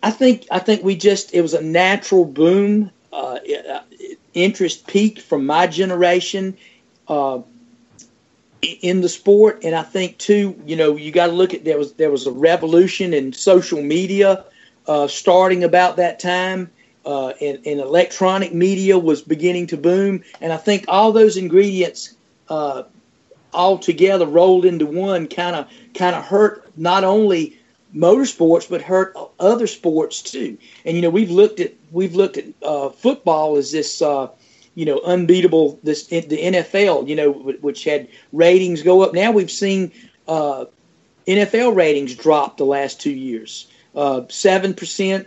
Speaker 9: I think I think we just it was a natural boom. Uh, interest peaked from my generation uh, in the sport, and I think too, you know, you got to look at there was there was a revolution in social media uh, starting about that time, uh, and, and, electronic media was beginning to boom, and I think all those ingredients uh, all together rolled into one kind of kind of hurt not only motorsports but hurt other sports too. And you know, we've looked at we've looked at uh, football as this uh, you know unbeatable this the NFL you know which had ratings go up. Now we've seen uh, NFL ratings drop the last two years. Uh, seven percent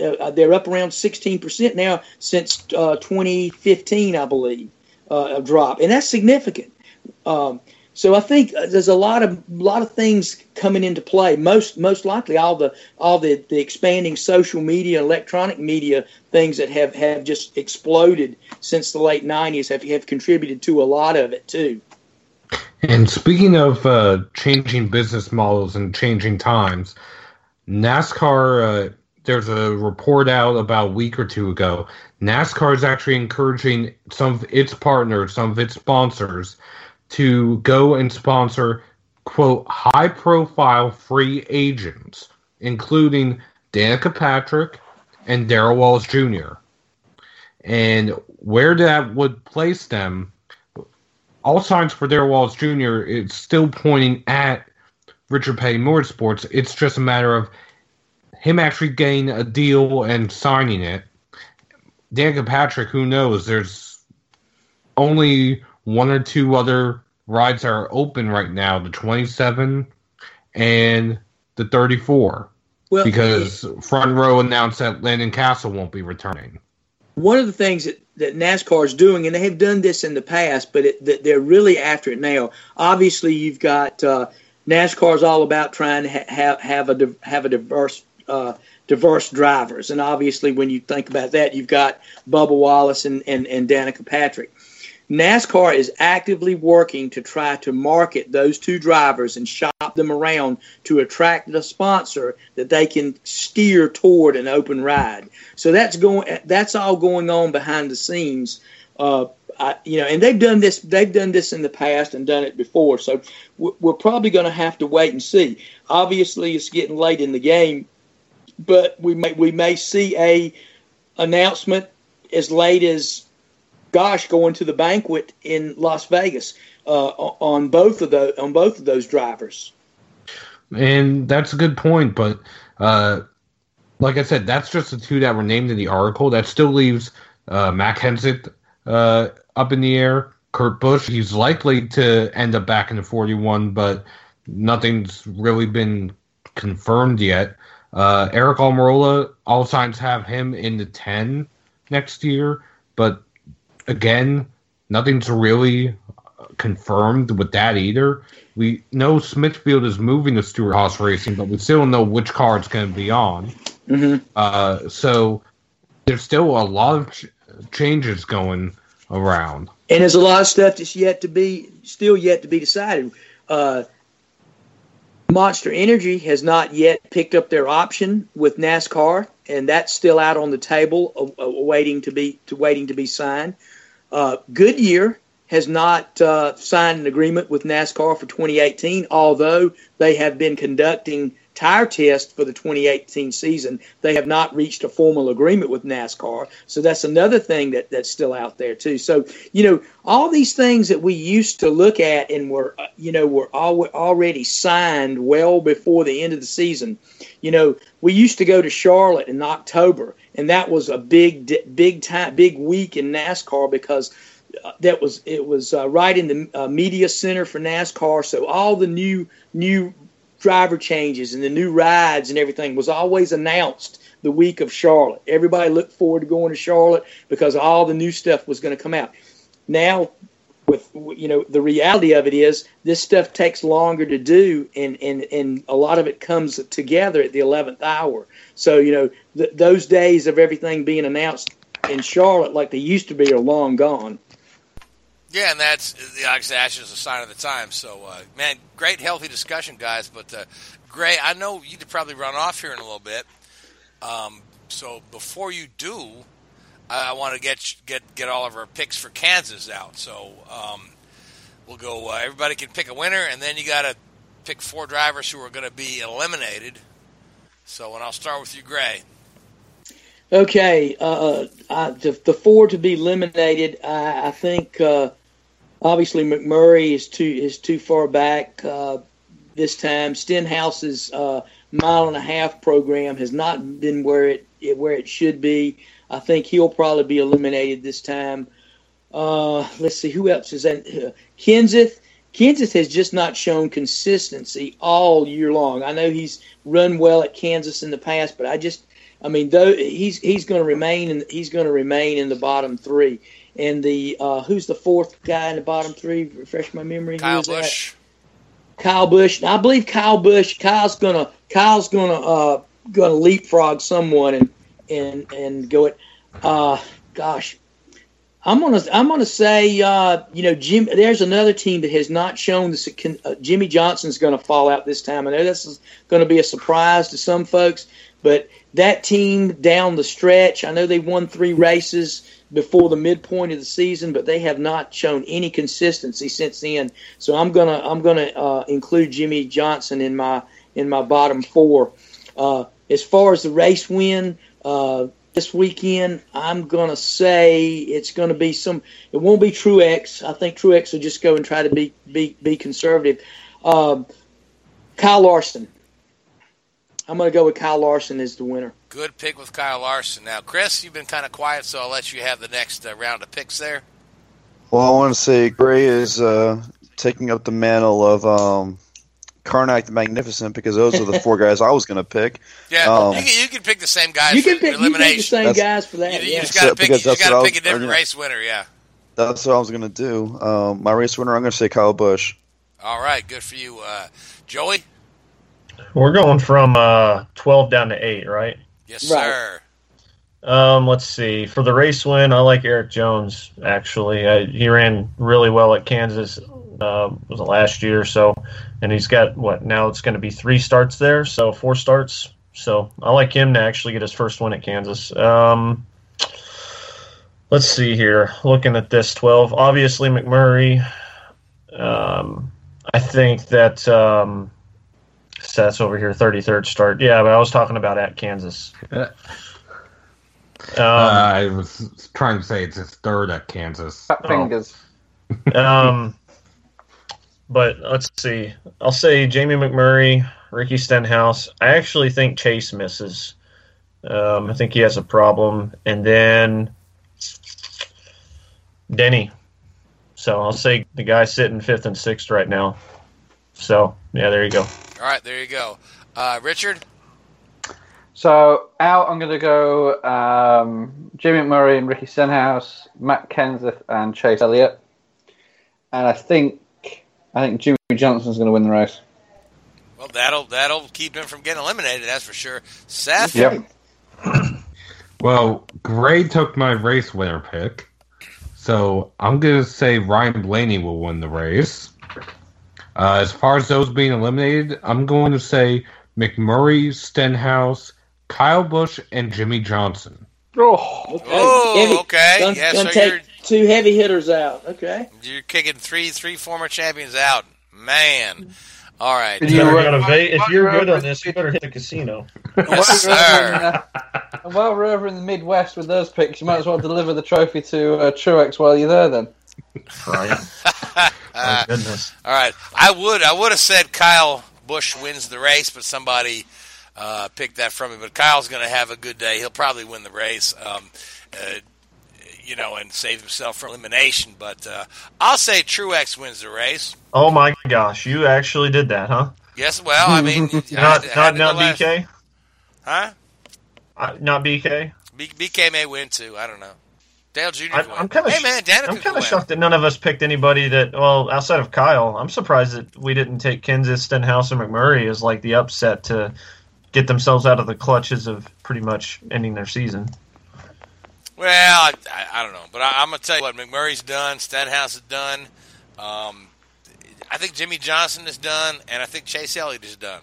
Speaker 9: Uh, they're up around 16% now since uh, 2015, I believe, uh, a drop, and that's significant. Um, so I think uh, there's a lot of lot of things coming into play. Most most likely all the all the, the expanding social media, electronic media things that have, have just exploded since the late 90s have have contributed to a lot of it too.
Speaker 8: And speaking of uh, changing business models and changing times, NASCAR uh, there's a report out about a week or two ago. NASCAR is actually encouraging some of its partners, some of its sponsors, to go and sponsor quote high profile free agents, including Danica Patrick and Darrell Wallace Jr. And where that would place them, all signs for Darrell Wallace Jr. is still pointing at Richard Petty Motorsports. It's just a matter of him actually getting a deal and signing it. Danica Patrick, who knows? There's only one or two other rides that are open right now the 27 and the 34. Well, because Front Row announced that Landon Cassill won't be returning.
Speaker 9: One of the things that, that NASCAR is doing, and they have done this in the past, but it, they're really after it now. Obviously, you've got uh, NASCAR is all about trying to ha- have have a have a diverse uh, diverse drivers. And obviously, when you think about that, you've got Bubba Wallace and, and, and Danica Patrick. NASCAR is actively working to try to market those two drivers and shop them around to attract the sponsor that they can steer toward an open ride. So that's going. That's all going on behind the scenes. Uh, I, you know, and they've done this. They've done this in the past and done it before. So we're probably going to have to wait and see. Obviously, it's getting late in the game but we may we may see a announcement as late as gosh going to the banquet in Las Vegas uh, on both of those on both of those drivers.
Speaker 8: and that's a good point. But uh, like I said, that's just the two that were named in the article. That still leaves uh, Matt Kenseth uh, up in the air. Kurt Busch, he's likely to end up back in the 41, but nothing's really been confirmed yet. Uh, Aric Almirola, all signs have him in the 10 next year, but again, nothing's really confirmed with that either. We know Smithfield is moving to Stewart Haas Racing, but we still don't know which car it's going to be on.
Speaker 9: Mm-hmm.
Speaker 8: Uh, so there's still a lot of ch- changes going around.
Speaker 9: And there's a lot of stuff that's yet to be, still yet to be decided. Uh, Monster Energy has not yet picked up their option with NASCAR, and that's still out on the table, waiting to be to waiting to be signed. Uh, Goodyear has not uh, signed an agreement with NASCAR for 2018, although they have been conducting tire test for the 2018 season. They have not reached a formal agreement with NASCAR, so that's another thing that, that's still out there too. So you know, all these things that we used to look at and were uh, you know were al- already signed well before the end of the season. You know, we used to go to Charlotte in October, and that was a big big time big week in NASCAR because uh, that was it was uh, right in the uh, media center for NASCAR. So all the new new driver changes and the new rides and everything was always announced the week of Charlotte. Everybody looked forward to going to Charlotte because all the new stuff was going to come out. Now, with you know, the reality of it is this stuff takes longer to do, and and and a lot of it comes together at the eleventh hour. So you know, th- those days of everything being announced in Charlotte like they used to be are long gone.
Speaker 4: Yeah, and that's obviously that's is a sign of the time. So, uh, man, great healthy discussion, guys. But uh, Gray, I know you'd probably run off here in a little bit. Um, so before you do, I, I want to get get get all of our picks for Kansas out. So um, we'll go. Uh, everybody can pick a winner, and then you got to pick four drivers who are going to be eliminated. So, and I'll start with you, Gray.
Speaker 9: Okay, uh, I, the, the four to be eliminated, I, I think uh, obviously McMurray is too is too far back uh, this time. Stenhouse's uh, mile and a half program has not been where it, it where it should be. I think he'll probably be eliminated this time. Uh, let's see who else is in uh, Kenseth. Kenseth has just not shown consistency all year long. I know he's run well at Kansas in the past, but I just I mean, though he's he's going to remain in he's going to remain in the bottom three. And the uh, who's the fourth guy in the bottom three? Refresh my memory.
Speaker 4: Kyle.
Speaker 9: That? Kyle Busch. I believe Kyle Busch. Kyle's gonna Kyle's gonna uh, gonna leapfrog someone and and and go it. Uh, gosh, I'm gonna I'm gonna say uh, you know Jim. There's another team that has not shown this. Uh, Jimmie Johnson's going to fall out this time. I know this is going to be a surprise to some folks, but that team down the stretch, I know they won three races before the midpoint of the season, but they have not shown any consistency since then. So I'm gonna I'm gonna uh, include Jimmie Johnson in my in my bottom four. Uh, as far as the race win uh, this weekend, I'm gonna say it's gonna be some. It won't be Truex. I think Truex will just go and try to be be be conservative. Um, Kyle Larson. I'm to go with Kyle Larson as the winner.
Speaker 4: Good pick with Kyle Larson. Now, Chris, you've been kind of quiet, so I'll let you have the next uh, round of picks there.
Speaker 6: Well, I want to say Gray is uh, taking up the mantle of um, Carnac the Magnificent because those are the four guys I was going to pick.
Speaker 4: Yeah, um, you, can, you, can, pick the same guys.
Speaker 9: You can
Speaker 4: pick,
Speaker 9: you pick the same that's, guys for that.
Speaker 4: You,
Speaker 9: you
Speaker 4: yeah. just got to pick. You just got to pick a different race winner. Yeah.
Speaker 6: That's what I was going to do. Um, my race winner, I'm going to say Kyle Busch.
Speaker 4: All right, good for you, uh, Joey.
Speaker 5: We're going from uh, 12 down to 8, right?
Speaker 4: Yes, right. sir.
Speaker 5: Um, let's see. For the race win, I like Erik Jones, actually. I, he ran really well at Kansas, uh, was it last year? or So, and he's got, what, now it's going to be three starts there, so four starts. So I like him to actually get his first win at Kansas. Um, let's see here. Looking at this 12, obviously McMurray. Um, I think that. Um, Stats over here, 33rd start. Yeah, but I was talking about at Kansas.
Speaker 8: Uh, um, uh, I was trying to say it's his third at Kansas.
Speaker 7: Fingers.
Speaker 5: Oh. um, but let's see. I'll say Jamie McMurray. Ricky Stenhouse. I actually think Chase misses. Um, I think he has a problem, and then Denny. So I'll say the guy sitting fifth and sixth right now. So yeah, there you go.
Speaker 4: All right, there you go. Uh, Richard.
Speaker 7: So out, I'm going to go um, Jimmy McMurray and Ricky Stenhouse, Matt Kenseth and Chase Elliott, and I think I think Jimmie Johnson's going to win the race.
Speaker 4: Well, that'll that'll keep him from getting eliminated. That's for sure. Seth.
Speaker 8: Yep. well, Gray took my race winner pick, so I'm going to say Ryan Blaney will win the race. Uh, as far as those being eliminated, I'm going to say McMurray, Stenhouse, Kyle Busch, and Jimmie Johnson.
Speaker 7: Oh,
Speaker 9: Okay.
Speaker 4: Oh,
Speaker 9: Heavy-
Speaker 4: okay.
Speaker 9: Gonna,
Speaker 4: Yeah,
Speaker 9: gonna
Speaker 4: so you're
Speaker 9: take two heavy hitters out. Okay.
Speaker 4: you're kicking three three former champions out. Man. All right.
Speaker 5: You better go to Ve- if you're good on this, you better hit the casino.
Speaker 4: Yes, sir.
Speaker 7: And while we're over in the Midwest with those picks, you might as well deliver the trophy to uh, Truex while you're there. Then.
Speaker 5: Oh goodness.
Speaker 4: All right. I would I would have said Kyle Busch wins the race, but somebody uh, picked that from me. But Kyle's going to have a good day. He'll probably win the race. Um, uh, you know, and save himself from elimination. But uh, I'll say Truex wins the race.
Speaker 5: Oh my gosh, you actually did that, huh?
Speaker 4: Yes, well, I mean,
Speaker 5: not
Speaker 4: had to- had
Speaker 5: not
Speaker 4: to
Speaker 5: not
Speaker 4: go last.
Speaker 5: BK,
Speaker 4: Huh?
Speaker 5: uh, not BK.
Speaker 4: B- BK may win too. I don't know. Dale Jr.
Speaker 5: I, I'm kind of
Speaker 4: Hey man, Danica
Speaker 5: I'm kind of shocked that none of us picked anybody that well outside of Kyle. I'm surprised that we didn't take Kenseth, Stenhouse, and McMurray as like the upset to get themselves out of the clutches of pretty much ending their season.
Speaker 4: Well, I, I, I don't know, but I, I'm gonna tell you what McMurray's done, Stenhouse is done. Um, I think Jimmie Johnson is done, and I think Chase Elliott is done.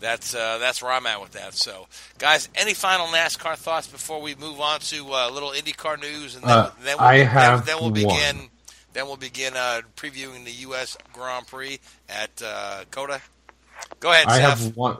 Speaker 4: That's uh, that's where I'm at with that. So, guys, any final NASCAR thoughts before we move on to uh, a little IndyCar news, and then,
Speaker 8: Uh,
Speaker 4: then we'll,
Speaker 8: I have
Speaker 4: then, we'll
Speaker 8: one.
Speaker 4: begin. Then we'll begin uh, previewing the U.S. Grand Prix at uh, COTA. Go ahead,
Speaker 8: I
Speaker 4: Seth.
Speaker 8: have one.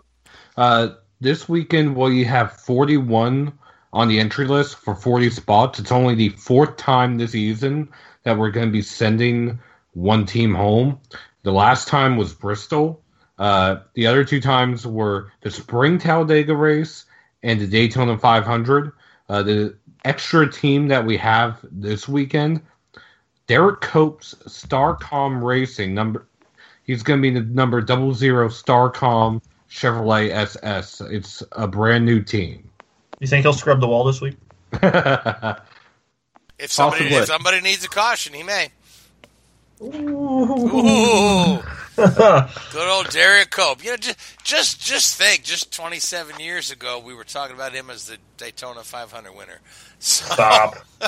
Speaker 8: Uh, this weekend, well, you have 41 on the entry list for 40 spots. It's only the fourth time this season that we're going to be sending one team home. The last time was Bristol. Uh, the other two times were the Spring Talladega race and the Daytona 500. Uh, the extra team that we have this weekend, Derek Cope's Starcom Racing number. He's going to be the number double zero Starcom Chevrolet SS. It's a brand new team.
Speaker 5: You think he'll scrub the wall this week?
Speaker 4: If somebody,
Speaker 8: Possibly.
Speaker 4: if somebody needs a caution, he may. Ooh. Good old Derek Cope. You know, just just just think, just 27 years ago, we were talking about him as the Daytona 500 winner. So,
Speaker 5: Stop.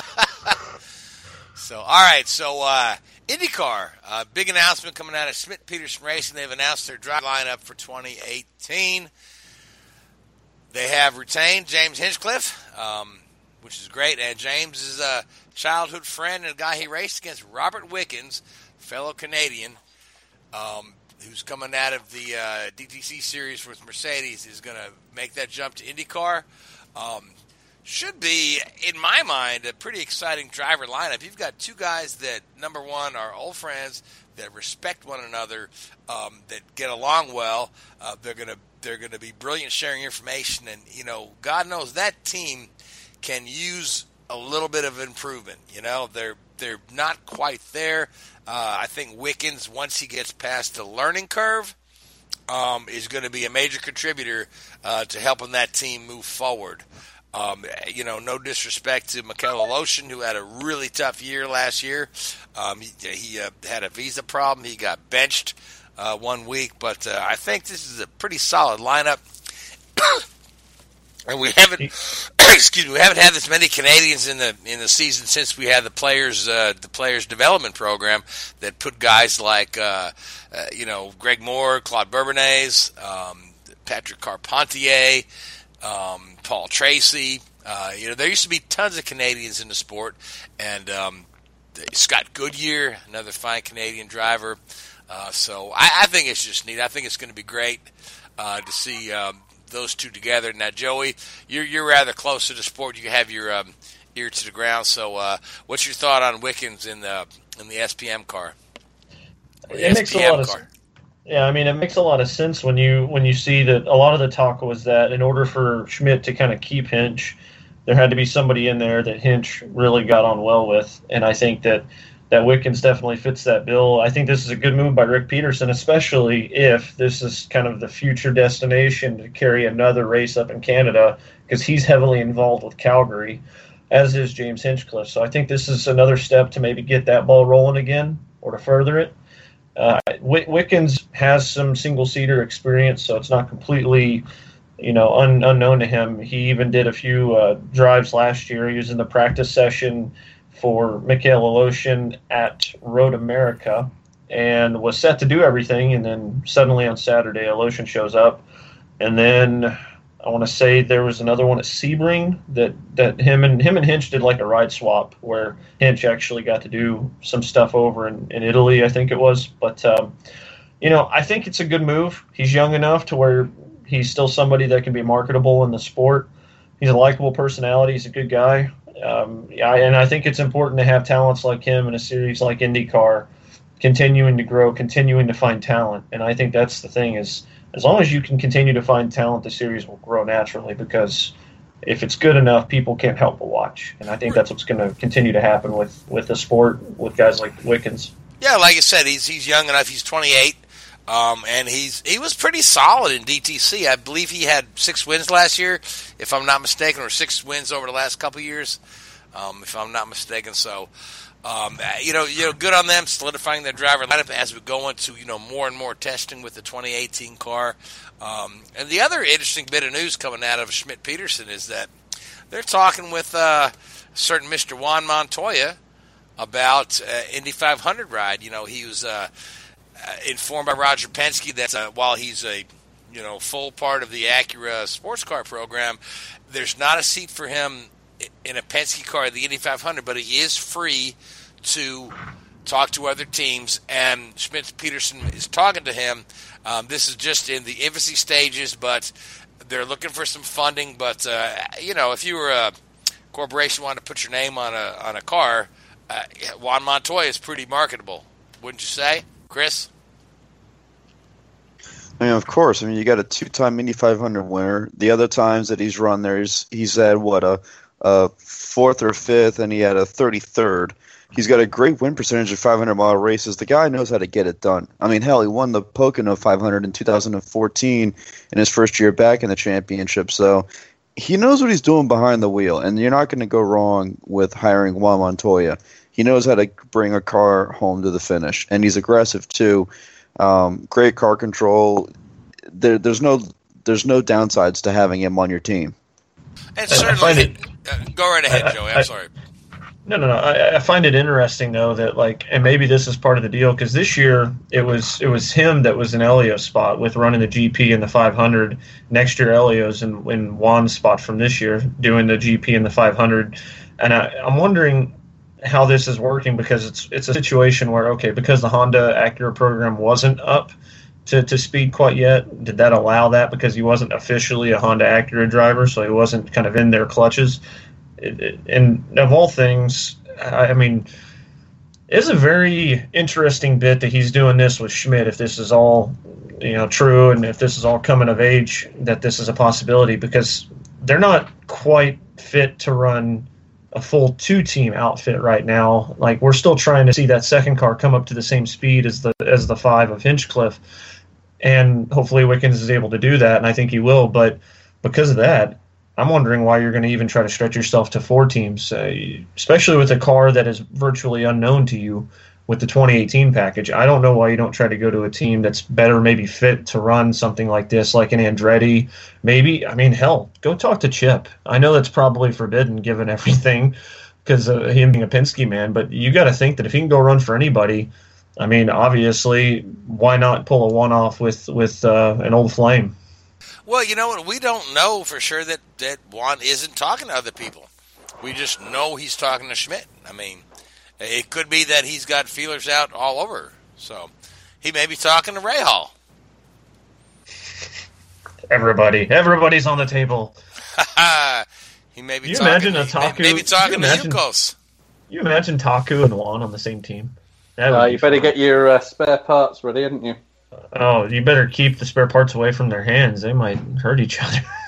Speaker 4: so all right, so uh, IndyCar, uh, big announcement coming out of Schmidt Peterson Racing. They've announced their drive lineup for 2018. They have retained James Hinchcliffe, um, which is great, and James is a childhood friend and a guy he raced against, Robert Wickens, fellow Canadian, um, who's coming out of the uh, DTM series with Mercedes, is going to make that jump to IndyCar. Um, should be, in my mind, a pretty exciting driver lineup. You've got two guys that, number one, are old friends that respect one another, um, that get along well. Uh, they're gonna they're gonna be brilliant sharing information, and you know, God knows that team can use a little bit of improvement. You know, they're they're not quite there. Uh, I think Wickens, once he gets past the learning curve, um, is going to be a major contributor uh, to helping that team move forward. Um, you know, no disrespect to Mikhail Aleshin, who had a really tough year last year. Um, he he uh, had a visa problem. He got benched uh, one week, but uh, I think this is a pretty solid lineup. and we haven't, excuse me, we haven't had this many Canadians in the in the season since we had the players uh, the players development program that put guys like uh, uh, you know Greg Moore, Claude Bourbonnais, um, Patrick Carpentier, um, Paul Tracy. Uh, you know, there used to be tons of Canadians in the sport, and um, Scott Goodyear, another fine Canadian driver. Uh, so I, I think it's just neat. I think it's going to be great uh, to see um, those two together. Now, Joey, you're you're rather close to the sport. You have your um, ear to the ground. So, uh, what's your thought on Wickens in the in the SPM car? Or
Speaker 5: It makes a lot of
Speaker 4: car?
Speaker 5: Yeah, I mean it makes a lot of sense when you when you see that a lot of the talk was that in order for Schmidt to kind of keep Hinch, there had to be somebody in there that Hinch really got on well with, and I think that that Wickens definitely fits that bill. I think this is a good move by Ric Peterson, especially if this is kind of the future destination to carry another race up in Canada because he's heavily involved with Calgary, as is James Hinchcliffe. So I think this is another step to maybe get that ball rolling again or to further it. Uh, Wickens has some single seater experience, so it's not completely, you know, un, unknown to him. He even did a few uh, drives last year. He was in the practice session for Mikhail Aleshin at Road America and was set to do everything. And then suddenly on Saturday, Aleshin shows up. And then I want to say there was another one at Sebring that, that him and him and Hinch did like a ride swap where Hinch actually got to do some stuff over in, in Italy, I think it was. But, um, you know, I think it's a good move. He's young enough to where he's still somebody that can be marketable in the sport. He's a likable personality. He's a good guy um, yeah, and I think it's important to have talents like him in a series like IndyCar, continuing to grow, continuing to find talent. And I think that's the thing is as long as you can continue to find talent, the series will grow naturally because if it's good enough, people can't help but watch. And I think that's what's going to continue to happen with with the sport with guys like Wickens.
Speaker 4: Yeah, like I said, he's he's young enough. He's 28. Um, and he's he was pretty solid in DTM. I believe he had six wins last year, if I'm not mistaken, or six wins over the last couple years, um, if I'm not mistaken. So, um, you know, you know, good on them solidifying their driver lineup as we go into you know more and more testing with the 2018 car. Um, and the other interesting bit of news coming out of Schmidt Peterson is that they're talking with uh, certain Mr. Juan Montoya about uh, Indy 500 ride. You know, he was. Uh, uh, informed by Roger Penske that uh, while he's a you know full part of the Acura sports car program, there's not a seat for him in a Penske car, at the Indy 500, but he is free to talk to other teams. And Schmidt Peterson is talking to him. Um, this is just in the infancy stages, but they're looking for some funding. But uh, you know, if you were a corporation wanting to put your name on a on a car, uh, Juan Montoya is pretty marketable, wouldn't you say? Chris?
Speaker 6: I mean, of course. I mean, you got a two-time Indy 500 winner. The other times that he's run there, he's, he's had what a, a fourth or fifth, and he had a 33rd. He's got a great win percentage of 500 mile races. The guy knows how to get it done. I mean, hell, he won the Pocono 500 in 2014 in his first year back in the championship. So he knows what he's doing behind the wheel, and you're not going to go wrong with hiring Juan Montoya. He knows how to bring a car home to the finish, and he's aggressive too. Um, great car control. There, there's no there's no downsides to having him on your team.
Speaker 4: And certainly, it, uh, go right ahead, Joey. I'm I, sorry.
Speaker 5: No, no, no. I, I, find it interesting though that like, and maybe this is part of the deal because this year it was it was him that was in Elio's spot with running the GP and the 500. Next year, Elio's in, in Juan's spot from this year doing the GP and the 500. And I, I'm wondering how this is working because it's it's a situation where okay because the Honda Acura program wasn't up to, to speed quite yet did that allow that because he wasn't officially a Honda Acura driver so he wasn't kind of in their clutches? It, it, and of all things I, I mean it's a very interesting bit that he's doing this with Schmidt if this is all you know true and if this is all coming of age that this is a possibility because they're not quite fit to run a full two team outfit right now. Like we're still trying to see that second car come up to the same speed as the as the five of Hinchcliffe, and hopefully Wickens is able to do that, and I think he will. But because of that, I'm wondering why you're going to even try to stretch yourself to four teams, uh, especially with a car that is virtually unknown to you with the 2018 package. I don't know why you don't try to go to a team that's better, maybe fit to run something like this, like an Andretti. Maybe, I mean, hell, go talk to Chip. I know that's probably forbidden given everything because of him being a Penske man, but you got to think that if he can go run for anybody, I mean, obviously, why not pull a one off with with uh, an old flame?
Speaker 4: Well, you know what? We don't know for sure that that Juan isn't talking to other people. We just know he's talking to Schmidt. I mean, it could be that he's got feelers out all over. So he may be talking to Rahal.
Speaker 5: Everybody, everybody's on the table.
Speaker 4: he may be.
Speaker 5: You
Speaker 4: talking,
Speaker 5: imagine a Taku?
Speaker 4: Maybe talking
Speaker 5: you imagine,
Speaker 4: to Yukos.
Speaker 5: You imagine Taku and Juan on the same team?
Speaker 7: Uh, you better get your uh, spare parts ready, hadn't you?
Speaker 5: Oh, you better keep the spare parts away from their hands. They might hurt each other.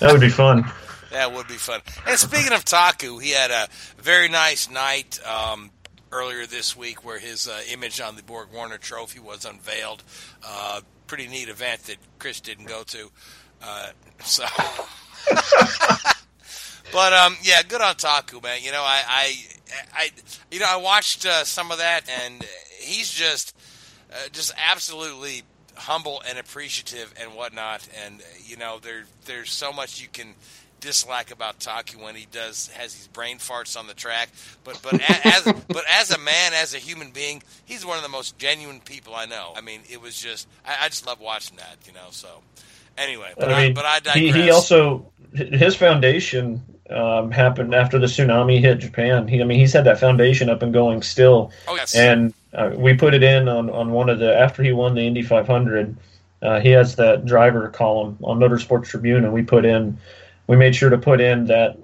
Speaker 5: that would be fun.
Speaker 4: That would be fun. And speaking of Taku, he had a very nice night um, earlier this week where his uh, image on the Borg Warner Trophy was unveiled. Uh, pretty neat event that Chris didn't go to. Uh, so, but um, yeah, good on Taku, man. You know, I, I, I you know, I watched uh, some of that, and he's just, uh, just absolutely humble and appreciative and whatnot. And you know, there, there's so much you can dislike about Taku when he does has these brain farts on the track. But but as but as a man, as a human being, he's one of the most genuine people I know. I mean, it was just I, I just love watching that, you know. So anyway, but I,
Speaker 5: I mean,
Speaker 4: but I digress.
Speaker 5: he, he also his foundation um, happened after the tsunami hit Japan. He, I mean, he's had that foundation up and going still.
Speaker 4: Oh, yes.
Speaker 5: And uh, we put it in on, on one of the after he won the Indy 500. Uh, he has that driver column on Motorsports Tribune, and we put in, we made sure to put in that,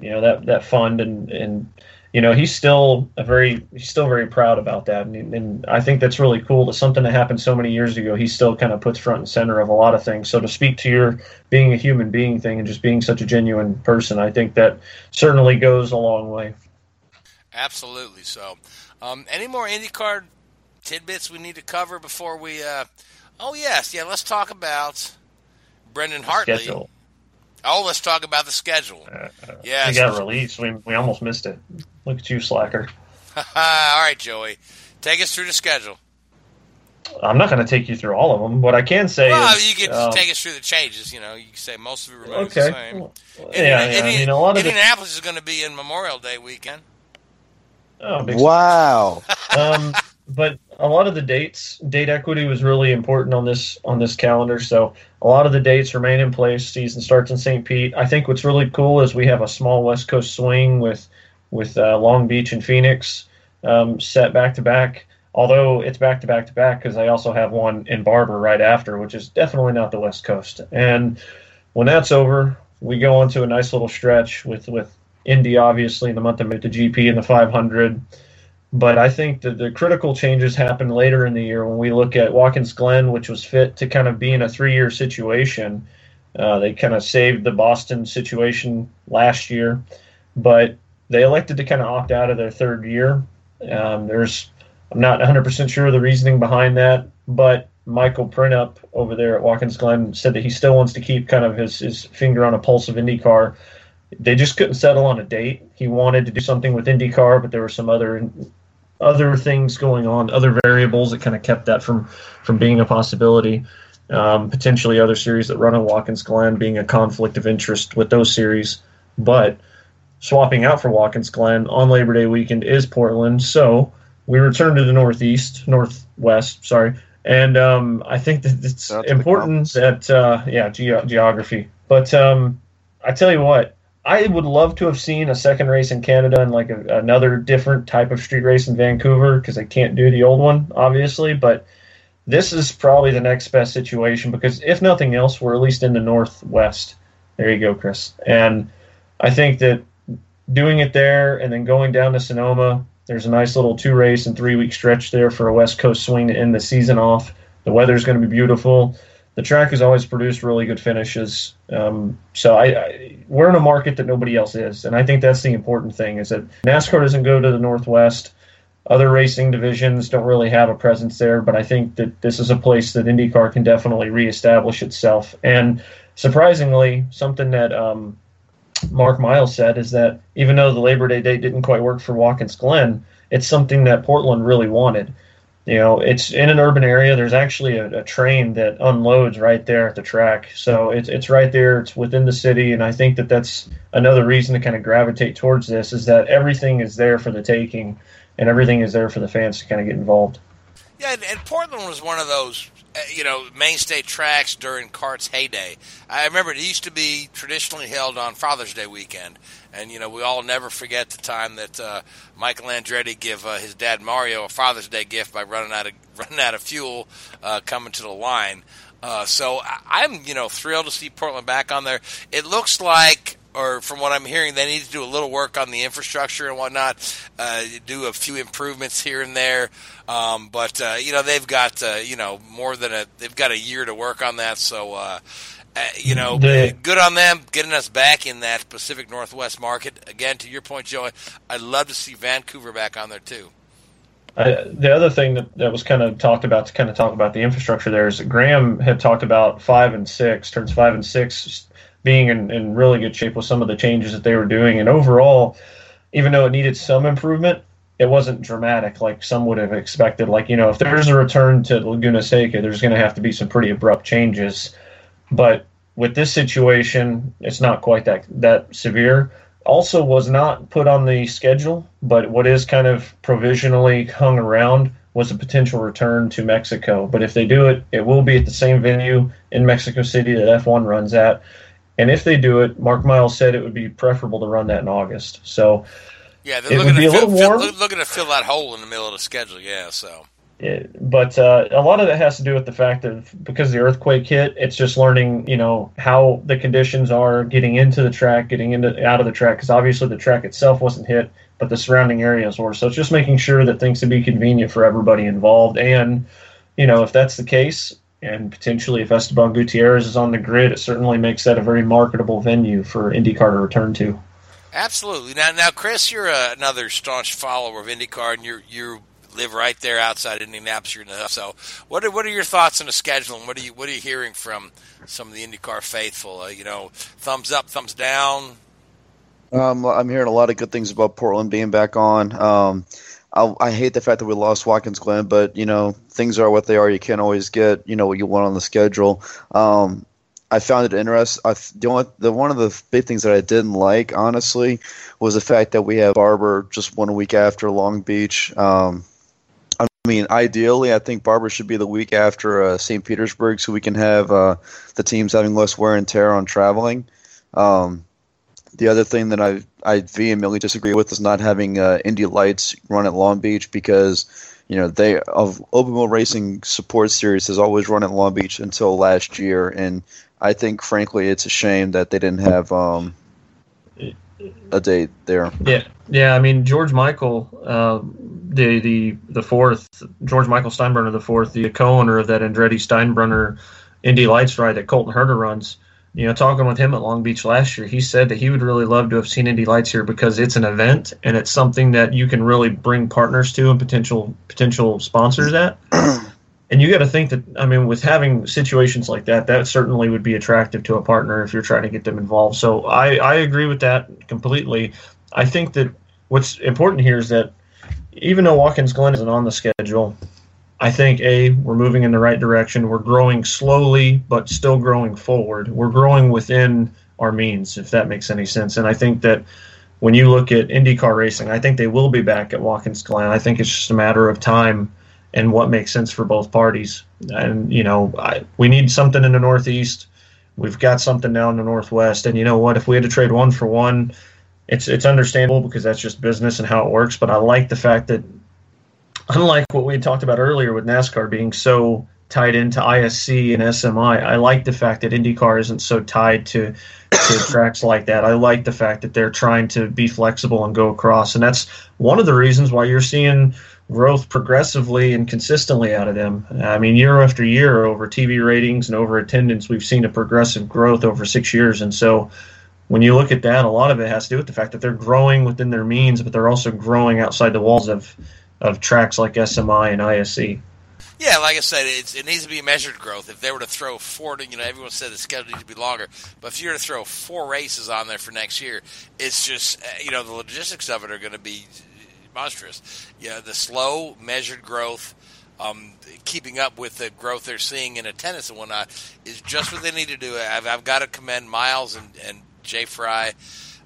Speaker 5: you know, that that fund, and and you know he's still a very he's still very proud about that, and, and I think that's really cool. That something that happened so many years ago, he still kind of puts front and center of a lot of things. So to speak to your being a human being thing and just being such a genuine person, I think that certainly goes a long way.
Speaker 4: Absolutely. So, um, any more IndyCar tidbits we need to cover before we? Uh, oh yes, yeah. Let's talk about Brendan Hartley.
Speaker 5: Schedule.
Speaker 4: Oh, let's talk about the schedule.
Speaker 5: Uh,
Speaker 4: yes.
Speaker 5: He got released. We, we almost missed it. Look at you, slacker.
Speaker 4: All right, Joey, take us through the schedule.
Speaker 5: I'm not going to take you through all of them. What I can say
Speaker 4: Well,
Speaker 5: is,
Speaker 4: you can
Speaker 5: uh,
Speaker 4: take us through the changes. You know, you can say most of it remains
Speaker 5: Okay.
Speaker 4: the same.
Speaker 5: Well,
Speaker 4: Indiana-
Speaker 5: yeah, yeah, I mean, a lot of the-
Speaker 4: Indianapolis is going to be in Memorial Day weekend.
Speaker 5: Oh, big
Speaker 6: Wow.
Speaker 5: um, but a lot of the dates, date equity was really important on this on this calendar. So a lot of the dates remain in place. Season starts in St. Pete. I think what's really cool is we have a small West Coast swing with with uh, Long Beach and Phoenix um, set back to back. Although it's back to back to back because I also have one in Barber right after, which is definitely not the West Coast. And when that's over, we go into a nice little stretch with with Indy, obviously in the month of May, the GP and the 500. But I think that the critical changes happen later in the year when we look at Watkins Glen, which was fit to kind of be in a three year situation. Uh, they kind of saved the Boston situation last year, but they elected to kind of opt out of their third year. Um, there's, I'm not 100% sure of the reasoning behind that, but Michael Printup over there at Watkins Glen said that he still wants to keep kind of his, his finger on a pulse of IndyCar. They just couldn't settle on a date. He wanted to do something with IndyCar, but there were some other other things going on, other variables that kind of kept that from from being a possibility. Um, potentially other series that run on Watkins Glen being a conflict of interest with those series, but swapping out for Watkins Glen on Labor Day weekend is Portland. So we return to the Northeast, Northwest, sorry, and um, I think that it's
Speaker 6: Shout out to the
Speaker 5: important that uh, yeah, ge- geography. But um, I tell you what, I would love to have seen a second race in Canada and like a, another different type of street race in Vancouver because I can't do the old one, obviously. But this is probably the next best situation because if nothing else, we're at least in the Northwest. There you go, Chris. And I think that doing it there and then going down to Sonoma, there's a nice little two race and three week stretch there for a West Coast swing to end the season off. The weather's going to be beautiful. The track has always produced really good finishes. Um, so I, I, we're in a market that nobody else is, and I think that's the important thing: is that NASCAR doesn't go to the Northwest. Other racing divisions don't really have a presence there, but I think that this is a place that IndyCar can definitely reestablish itself. And surprisingly, something that um, Mark Miles said is that even though the Labor Day date didn't quite work for Watkins Glen, it's something that Portland really wanted. You know, it's in an urban area. There's actually a, a train that unloads right there at the track, so it's it's right there. It's within the city, and I think that that's another reason to kind of gravitate towards this is that everything is there for the taking, and everything is there for the fans to kind of get involved.
Speaker 4: Yeah, and, and Portland was one of those, you know, mainstay tracks during Cart's heyday. I remember it used to be traditionally held on Father's Day weekend, and you know we all never forget the time that uh, Michael Andretti gave uh, his dad Mario a Father's Day gift by running out of running out of fuel uh, coming to the line. Uh, so I, I'm you know thrilled to see Portland back on there. It looks like or from what I'm hearing, they need to do a little work on the infrastructure and whatnot, uh, do a few improvements here and there. Um, but uh, you know, they've got uh, you know more than a they've got a year to work on that. So. Uh, uh, you know,
Speaker 5: The-
Speaker 4: good on them getting us back in that Pacific Northwest market. Again, to your point, Joey, I'd love to see Vancouver back on there too.
Speaker 5: I, the other thing that, that was kind of talked about to kind of talk about the infrastructure there is that Graham had talked about five and six, turns five and six being in, in really good shape with some of the changes that they were doing. And overall, even though it needed some improvement, it wasn't dramatic like some would have expected. Like, you know, if there's a return to Laguna Seca, there's going to have to be some pretty abrupt changes. But with this situation, it's not quite that, that severe also was not put on the schedule, but what is kind of provisionally hung around was a potential return to Mexico. But if they do it, it will be at the same venue in Mexico City that F1 runs at. And if they do it, Mark Miles said it would be preferable to run that in August. So
Speaker 4: Yeah, they're
Speaker 5: It
Speaker 4: looking
Speaker 5: would be
Speaker 4: to
Speaker 5: a
Speaker 4: fill,
Speaker 5: little
Speaker 4: fill-
Speaker 5: warm.
Speaker 4: look- looking to fill that hole in the middle of the schedule. Yeah, so
Speaker 5: It, but uh, a lot of that has to do with the fact of because the earthquake hit, it's just learning, you know, how the conditions are getting into the track, getting into out of the track. Because obviously the track itself wasn't hit, but the surrounding areas were. So it's just making sure that things can be convenient for everybody involved. And you know, if that's the case, and potentially if Esteban Gutierrez is on the grid, it certainly makes that a very marketable venue for IndyCar to return to.
Speaker 4: Absolutely. Now, now, Chris, you're uh, another staunch follower of IndyCar, and you you live right there outside Indianapolis. You're in the. So, what are, what are your thoughts on the schedule, and what are you what are you hearing from some of the IndyCar faithful? Uh, you know, thumbs up, thumbs down.
Speaker 6: Um, I'm hearing a lot of good things about Portland being back on. Um, I, I hate the fact that we lost Watkins Glen, but you know things are what they are. You can't always get you know what you want on the schedule. Um, I found it interesting. I, the, only, the one of the big things that I didn't like, honestly, was the fact that we have Barber just one week after Long Beach. Um, I mean, ideally, I think Barber should be the week after uh, St. Petersburg, so we can have uh, the teams having less wear and tear on traveling. Um, the other thing that I I vehemently disagree with is not having uh, Indy Lights run at Long Beach because you know they of Open Wheel Racing Support Series has always run at Long Beach until last year, and I think frankly it's a shame that they didn't have um, a date there.
Speaker 5: Yeah, yeah. I mean, George Michael, uh, the the the fourth, George Michael Steinbrenner the fourth, the co-owner of that Andretti Steinbrenner Indy Lights ride that Colton Herta runs. You know, talking with him at Long Beach last year, he said that he would really love to have seen Indy Lights here because it's an event and it's something that you can really bring partners to and potential potential sponsors at. And you got to think that I mean, with having situations like that, that certainly would be attractive to a partner if you're trying to get them involved. So I, I agree with that completely. I think that what's important here is that even though Watkins Glen isn't on the schedule, I think a we're moving in the right direction. We're growing slowly, but still growing forward. We're growing within our means, if that makes any sense. And I think that when you look at IndyCar racing, I think they will be back at Watkins Glen. I think it's just a matter of time and what makes sense for both parties. And you know, I, we need something in the Northeast. We've got something now in the Northwest, and you know what? If we had to trade one for one, it's it's understandable because that's just business and how it works. But I like the fact that, unlike what we talked about earlier with NASCAR being so tied into ISC and SMI, I like the fact that IndyCar isn't so tied to to tracks like that. I like the fact that they're trying to be flexible and go across, and that's one of the reasons why you're seeing growth progressively and consistently out of them. I mean, year after year, over TV ratings and over attendance, we've seen a progressive growth over six years, and so when you look at that, a lot of it has to do with the fact that they're growing within their means, but they're also growing outside the walls of of tracks like SMI and ISC.
Speaker 4: Yeah, like I said, it needs to be measured growth. If they were to throw four, you know, everyone said the schedule needs to be longer, but if you were to throw four races on there for next year, it's just, uh, you know, the logistics of it are going to be monstrous. Know, the slow, measured growth, um, keeping up with the growth they're seeing in attendance and whatnot, is just what they need to do. I've, I've got to commend Miles and, and Jay Frye.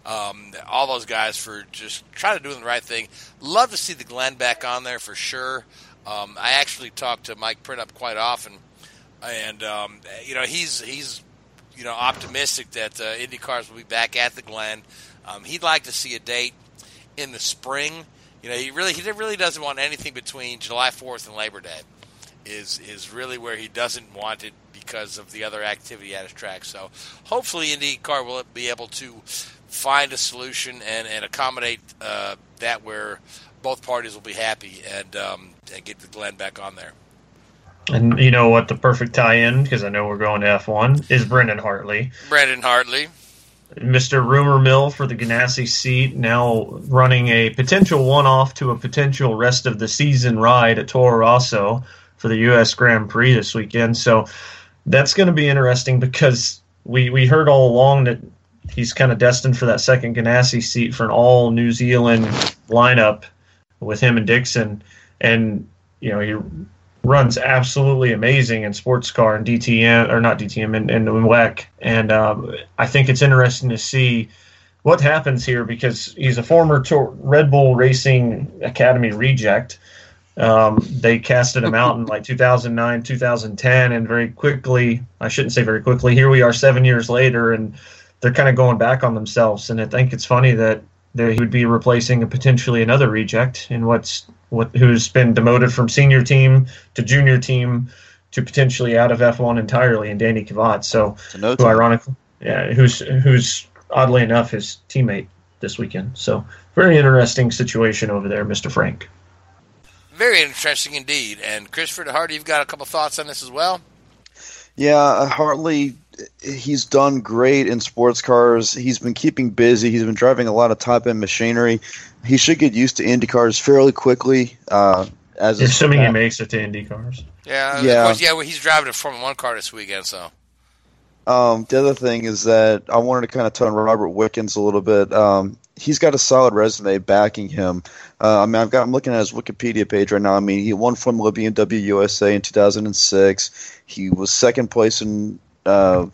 Speaker 4: Um, all those guys for just trying to do the right thing. Love to see the Glen back on there for sure. Um, I actually talk to Mike Printup quite often, and um, you know he's he's you know optimistic that uh, Indy cars will be back at the Glen. Um, he'd like to see a date in the spring. You know, he really he really doesn't want anything between July Fourth and Labor Day. Is is really where he doesn't want it because of the other activity at his track. So hopefully IndyCar will be able to find a solution and, and accommodate uh, that where both parties will be happy and, um, and get Glen back on there.
Speaker 5: And you know what? The perfect tie-in, because I know we're going to F1, is Brendan Hartley.
Speaker 4: Brendan Hartley.
Speaker 5: Mr. Rumor Mill for the Ganassi seat, now running a potential one-off to a potential rest of the season ride at Toro Rosso for the U.S. Grand Prix this weekend. So that's going to be interesting because we we heard all along that he's kind of destined for that second Ganassi seat for an all New Zealand lineup with him and Dixon, and you know he runs absolutely amazing in sports car and DTM or not DTM and, and WEC. And um, I think it's interesting to see what happens here because he's a former Red Bull Racing Academy reject. Um, they casted him out in like 2009, 2010, and very quickly, I shouldn't say very quickly, here we are seven years later, and they're kind of going back on themselves. And I think it's funny that he would be replacing potentially another reject in what's what who's been demoted from senior team to junior team to potentially out of F1 entirely, and Danny Kvyat. So,
Speaker 6: no
Speaker 5: who ironically, yeah, who's who's oddly enough his teammate this weekend. So, very interesting situation over there, Mr. Frank.
Speaker 4: Very interesting indeed. And Christopher Hardy, you've got a couple thoughts on this as well.
Speaker 6: Yeah, Hartley he's done great in sports cars. He's been keeping busy. He's been driving a lot of top end machinery. He should get used to Indy cars fairly quickly. Uh, as
Speaker 5: assuming he makes it to Indy cars.
Speaker 4: Yeah, yeah, course, yeah. Well, he's driving a Formula One car this weekend, so.
Speaker 6: Um, the other thing is that I wanted to kind of turn Robert Wickens a little bit. Um, he's got a solid resume backing him. Uh, I mean, I've got I'm looking at his Wikipedia page right now. I mean, he won Formula BMW USA in 2006. He was second place in uh,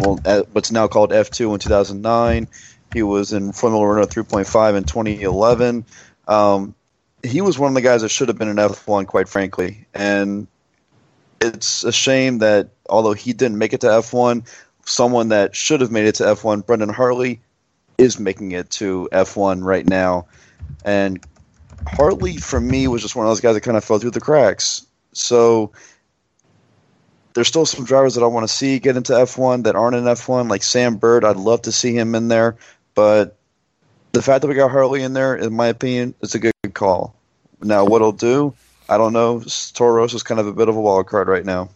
Speaker 6: well, what's now called F2 in 2009. He was in Formula Renault 3.5 in 2011. Um, he was one of the guys that should have been in F1, quite frankly. And it's a shame that although he didn't make it to F1, someone that should have made it to F1, Brendan Hartley, is making it to F1 right now. And Hartley, for me, was just one of those guys that kind of fell through the cracks. So there's still some drivers that I want to see get into F1 that aren't in F1, like Sam Bird. I'd love to see him in there, but the fact that we got Hartley in there, in my opinion, is a good call. Now, what he'll do, I don't know. Toros is kind of a bit of a wild card right now.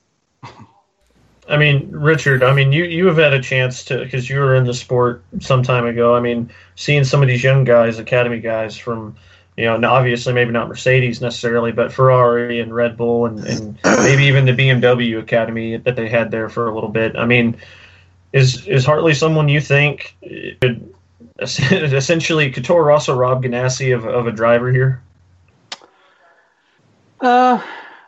Speaker 5: I mean, Richard, I mean, you, you have had a chance to, because you were in the sport some time ago. I mean, seeing some of these young guys, academy guys from – you know, obviously maybe not Mercedes necessarily, but Ferrari and Red Bull and, and maybe even the BMW Academy that they had there for a little bit. I mean, is is Hartley someone you think could essentially Toro Rosso rob Ganassi of, of a driver here?
Speaker 7: Uh,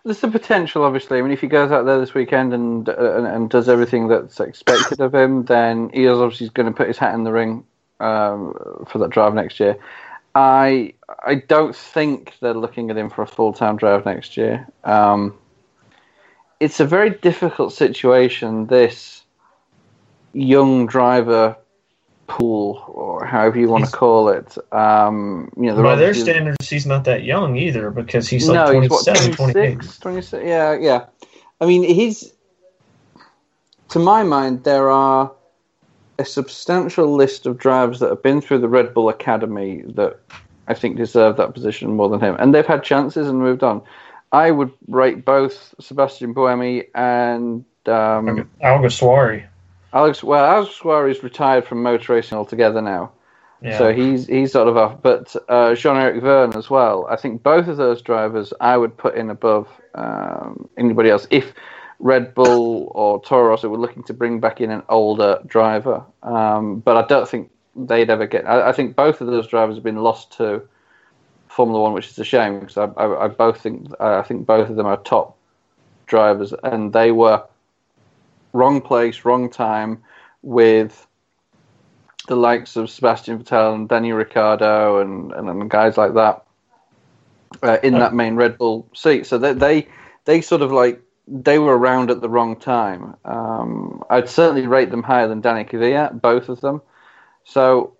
Speaker 7: there's the potential, obviously. I mean, if he goes out there this weekend and and, and, does everything that's expected of him, then he is obviously going to put his hat in the ring um, for that drive next year. I I don't think they're looking at him for a full time drive next year. Um, it's a very difficult situation. This young driver pool, or however you want he's, to call it. Um, you know,
Speaker 5: by their standards, he's not that young either because he's like no, 27, he's what, 26,
Speaker 7: 26, Yeah, yeah. I mean, he's to my mind there are a substantial list of drivers that have been through the Red Bull Academy that I think deserve that position more than him. And they've had chances and moved on. I would rate both Sebastian Buemi and um,
Speaker 5: Alguersuari.
Speaker 7: Alex, well, Alguersuari is retired from motor racing altogether now. Yeah. So he's he's sort of off. But uh, Jean-Eric Vergne as well. I think both of those drivers I would put in above um, anybody else. If Red Bull or Toro Rosso were looking to bring back in an older driver, um, but I don't think they'd ever get. I, I, think both of those drivers have been lost to Formula One, which is a shame because I, I, I both think I think both of them are top drivers, and they were wrong place, wrong time with the likes of Sebastian Vettel and Danny Ricciardo and, and, and guys like that uh, in that main Red Bull seat. So they, they they sort of like they were around at the wrong time. Um, I'd certainly rate them higher than Danny Kvyat, both of them. So,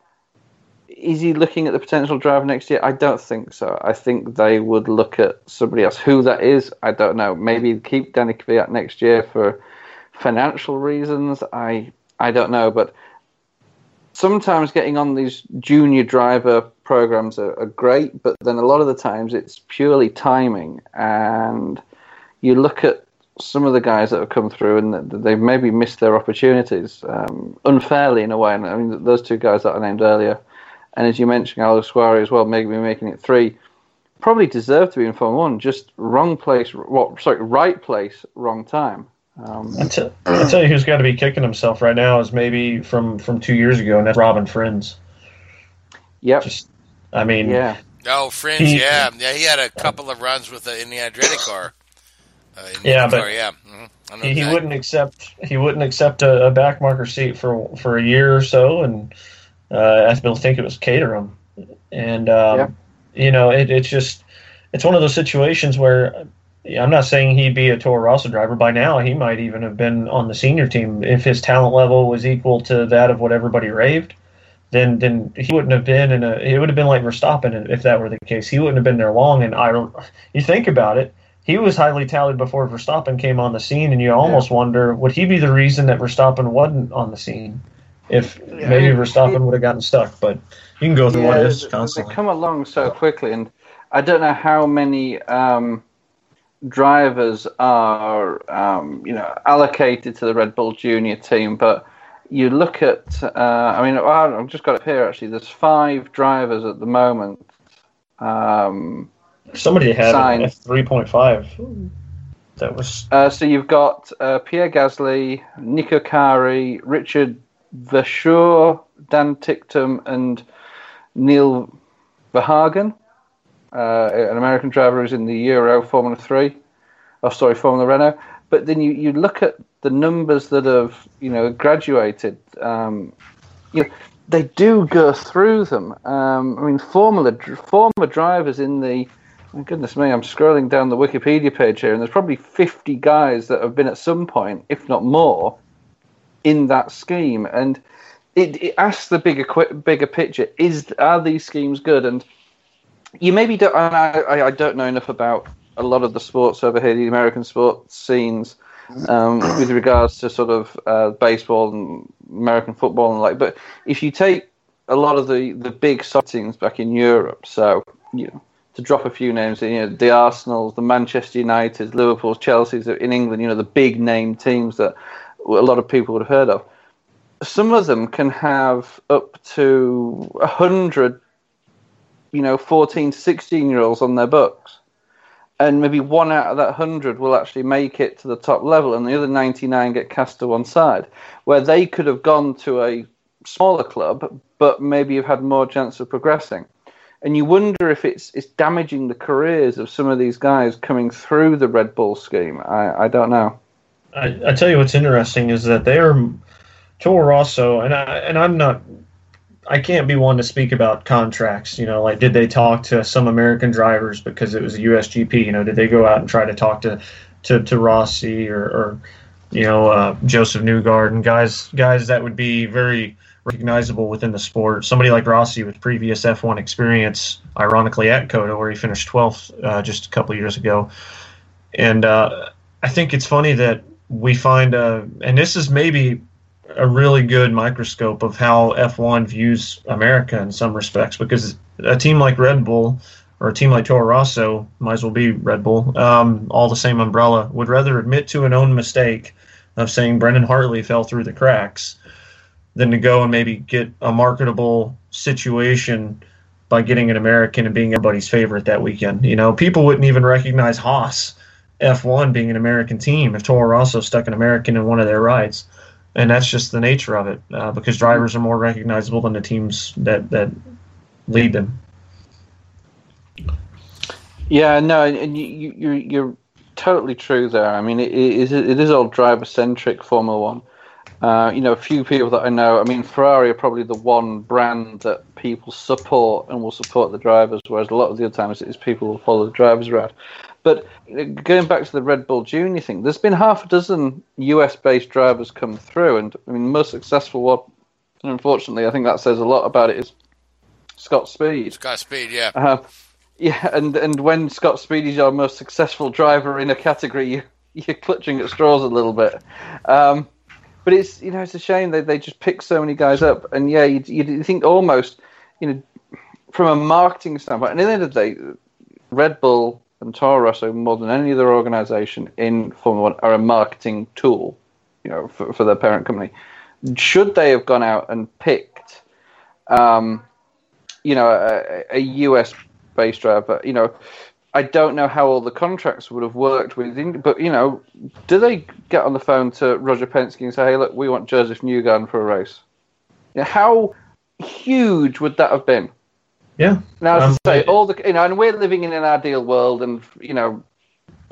Speaker 7: is he looking at the potential driver next year? I don't think so. I think they would look at somebody else. Who that is, I don't know. Maybe keep Danny Kvyat next year for financial reasons. I I don't know, but sometimes getting on these junior driver programs are, are great, but then a lot of the times it's purely timing. And you look at some of the guys that have come through and they've maybe missed their opportunities um, unfairly in a way. And I mean, those two guys that I named earlier, and as you mentioned, Alex Suarez as well, maybe making it three, probably deserve to be in Formula One. Just wrong place, what? Sorry, right place, wrong time. Um,
Speaker 5: I, t- I tell you who's got to be kicking himself right now is maybe from from two years ago, and that's Robin Frijns.
Speaker 7: Yep.
Speaker 5: Just, I mean,
Speaker 7: yeah.
Speaker 4: Oh, Frijns,
Speaker 5: He-
Speaker 4: yeah, yeah. He had a couple of runs with the in the Andretti car. Uh,
Speaker 5: Yeah, but
Speaker 4: yeah. hmm
Speaker 5: he, he wouldn't accept he wouldn't accept a, a back marker seat for for a year or so, and uh, asked Bill think it was Caterham, and um,
Speaker 7: Yeah.
Speaker 5: you know it, it's just it's one of those situations where I'm not saying he'd be a Toro Rosso driver by now. He might even have been on the senior team if his talent level was equal to that of what everybody raved. Then, then he wouldn't have been in a. It would have been like Verstappen if that were the case. He wouldn't have been there long. And I. You think about it. He was highly touted before Verstappen came on the scene, and you almost wonder would he be the reason that Verstappen wasn't on the scene? If maybe Verstappen would have gotten stuck, but you can go through of this
Speaker 7: they-
Speaker 5: constantly.
Speaker 7: They come along so quickly, and I don't know how many um, drivers are, um, you know, allocated to the Red Bull Junior team. But you look at, uh, I mean, I've just got it here. Actually, there's five drivers at the moment. Um,
Speaker 5: Somebody had
Speaker 7: signed.
Speaker 5: a three point five. That was
Speaker 7: Uh, so you've got uh, Pierre Gasly, Niko Kari, Richard Verschoor, Dan Ticktum, and Neil Verhagen, uh, an American driver who's in the Euro Formula 3. Oh, sorry, Formula Renault. But then you, you look at the numbers that have, you know, graduated. Um, you know, they do go through them. Um, I mean, Formula former drivers in the Oh, goodness me, I'm scrolling down the Wikipedia page here, and there's probably 50 guys that have been at some point, if not more, in that scheme. And it, it asks the bigger bigger picture: is are these schemes good? And you maybe don't. And I, I, I don't know enough about a lot of the sports over here, the American sports scenes, um, with regards to sort of uh, baseball and American football and like. But if you take a lot of the the big soccer teams back in Europe, so you know to drop a few names, you know, the Arsenals, the Manchester United, Liverpool's, Chelsea's in England, you know, the big name teams that a lot of people would have heard of. Some of them can have up to 100, you know, 14, to 16 year olds on their books. And maybe one out of that 100 will actually make it to the top level, and the other 99 get cast to one side, where they could have gone to a smaller club, but maybe you've had more chance of progressing and you wonder if it's it's damaging the careers of some of these guys coming through the Red Bull scheme. I, I don't know.
Speaker 5: I, I tell you what's interesting is that they're Toro Rosso, and I and I'm not. I can't be one to speak about contracts. You know, like did they talk to some American drivers because it was a USGP? You know, did they go out and try to talk to to, to Rossi or, or you know uh, Josef Newgarden and guys guys that would be very recognizable within the sport. Somebody like Rossi with previous F1 experience, ironically at COTA, where he finished 12th uh, just a couple years ago. And uh, I think it's funny that we find, uh, and this is maybe a really good microscope of how F1 views America in some respects, because a team like Red Bull or a team like Toro Rosso, might as well be Red Bull, um, all the same umbrella, would rather admit to an own mistake of saying Brendan Hartley fell through the cracks than to go and maybe get a marketable situation by getting an American and being everybody's favorite that weekend. You know, people wouldn't even recognize Haas F1 being an American team if Toro Rosso stuck an American in one of their rides. And that's just the nature of it uh, because drivers are more recognizable than the teams that, that lead them.
Speaker 7: Yeah, no, and you, you, you're, totally true there. I mean, it, it is all driver centric Formula One. Uh, you know, a few people that I know. I mean, Ferrari are probably the one brand that people support and will support the drivers, whereas a lot of the other times it's people will follow the drivers around. But going back to the Red Bull Junior thing, there's been half a dozen US-based drivers come through, and I mean, the most successful one, and unfortunately, I think that says a lot about it, is Scott Speed.
Speaker 4: Scott Speed, yeah.
Speaker 7: Uh, yeah, and and when Scott Speed is your most successful driver in a category, you, you're clutching at straws a little bit. Um, but it's you know it's a shame they they just pick so many guys up, and yeah, you you think almost you know from a marketing standpoint, and at the end of the day, Red Bull and Toro Rosso more than any other organization in Formula One are a marketing tool, you know, for, for their parent company. Should they have gone out and picked, um, you know, a, a US based driver, you know, I don't know how all the contracts would have worked with, but you know, do they get on the phone to Roger Penske and say, "Hey, look, we want Josef Newgarden for a race"? You know, how huge would that have been?
Speaker 5: Yeah.
Speaker 7: Now, as
Speaker 5: Um,
Speaker 7: I say, all the you know, and we're living in an ideal world, and you know,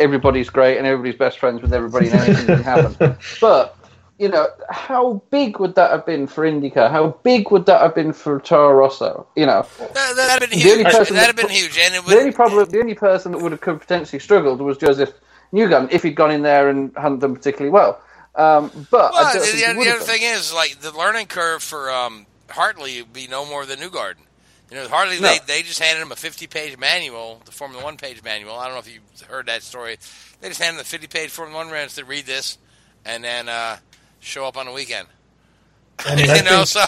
Speaker 7: everybody's great and everybody's best friends with everybody, and anything can happen. But you know, how big would that have been for IndyCar? How big would that have been for Toro Rosso? You know,
Speaker 4: That, that'd have been huge. That'd have
Speaker 7: that-
Speaker 4: been huge, and it
Speaker 7: the only problem, the only person that would have potentially struggled was Josef Newgarden if he'd gone in there and hadn't done particularly well. Um, but
Speaker 4: Well, the, the, the other thing is, like the learning curve for um, Hartley would be no more than Newgarden. You know, Hartley
Speaker 7: No.
Speaker 4: they, they just handed him a 50-page manual, the Formula One page manual. I don't know if you heard that story. They just handed him the 50-page Formula One runs to read this, and then uh, show up on the weekend.
Speaker 5: I mean,
Speaker 4: you know, so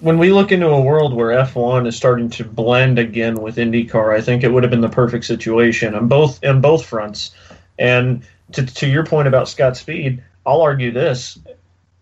Speaker 5: when we look into a world where F1 is starting to blend again with IndyCar, I think it would have been the perfect situation on both on both fronts. And to, to your point about Scott Speed, I'll argue this: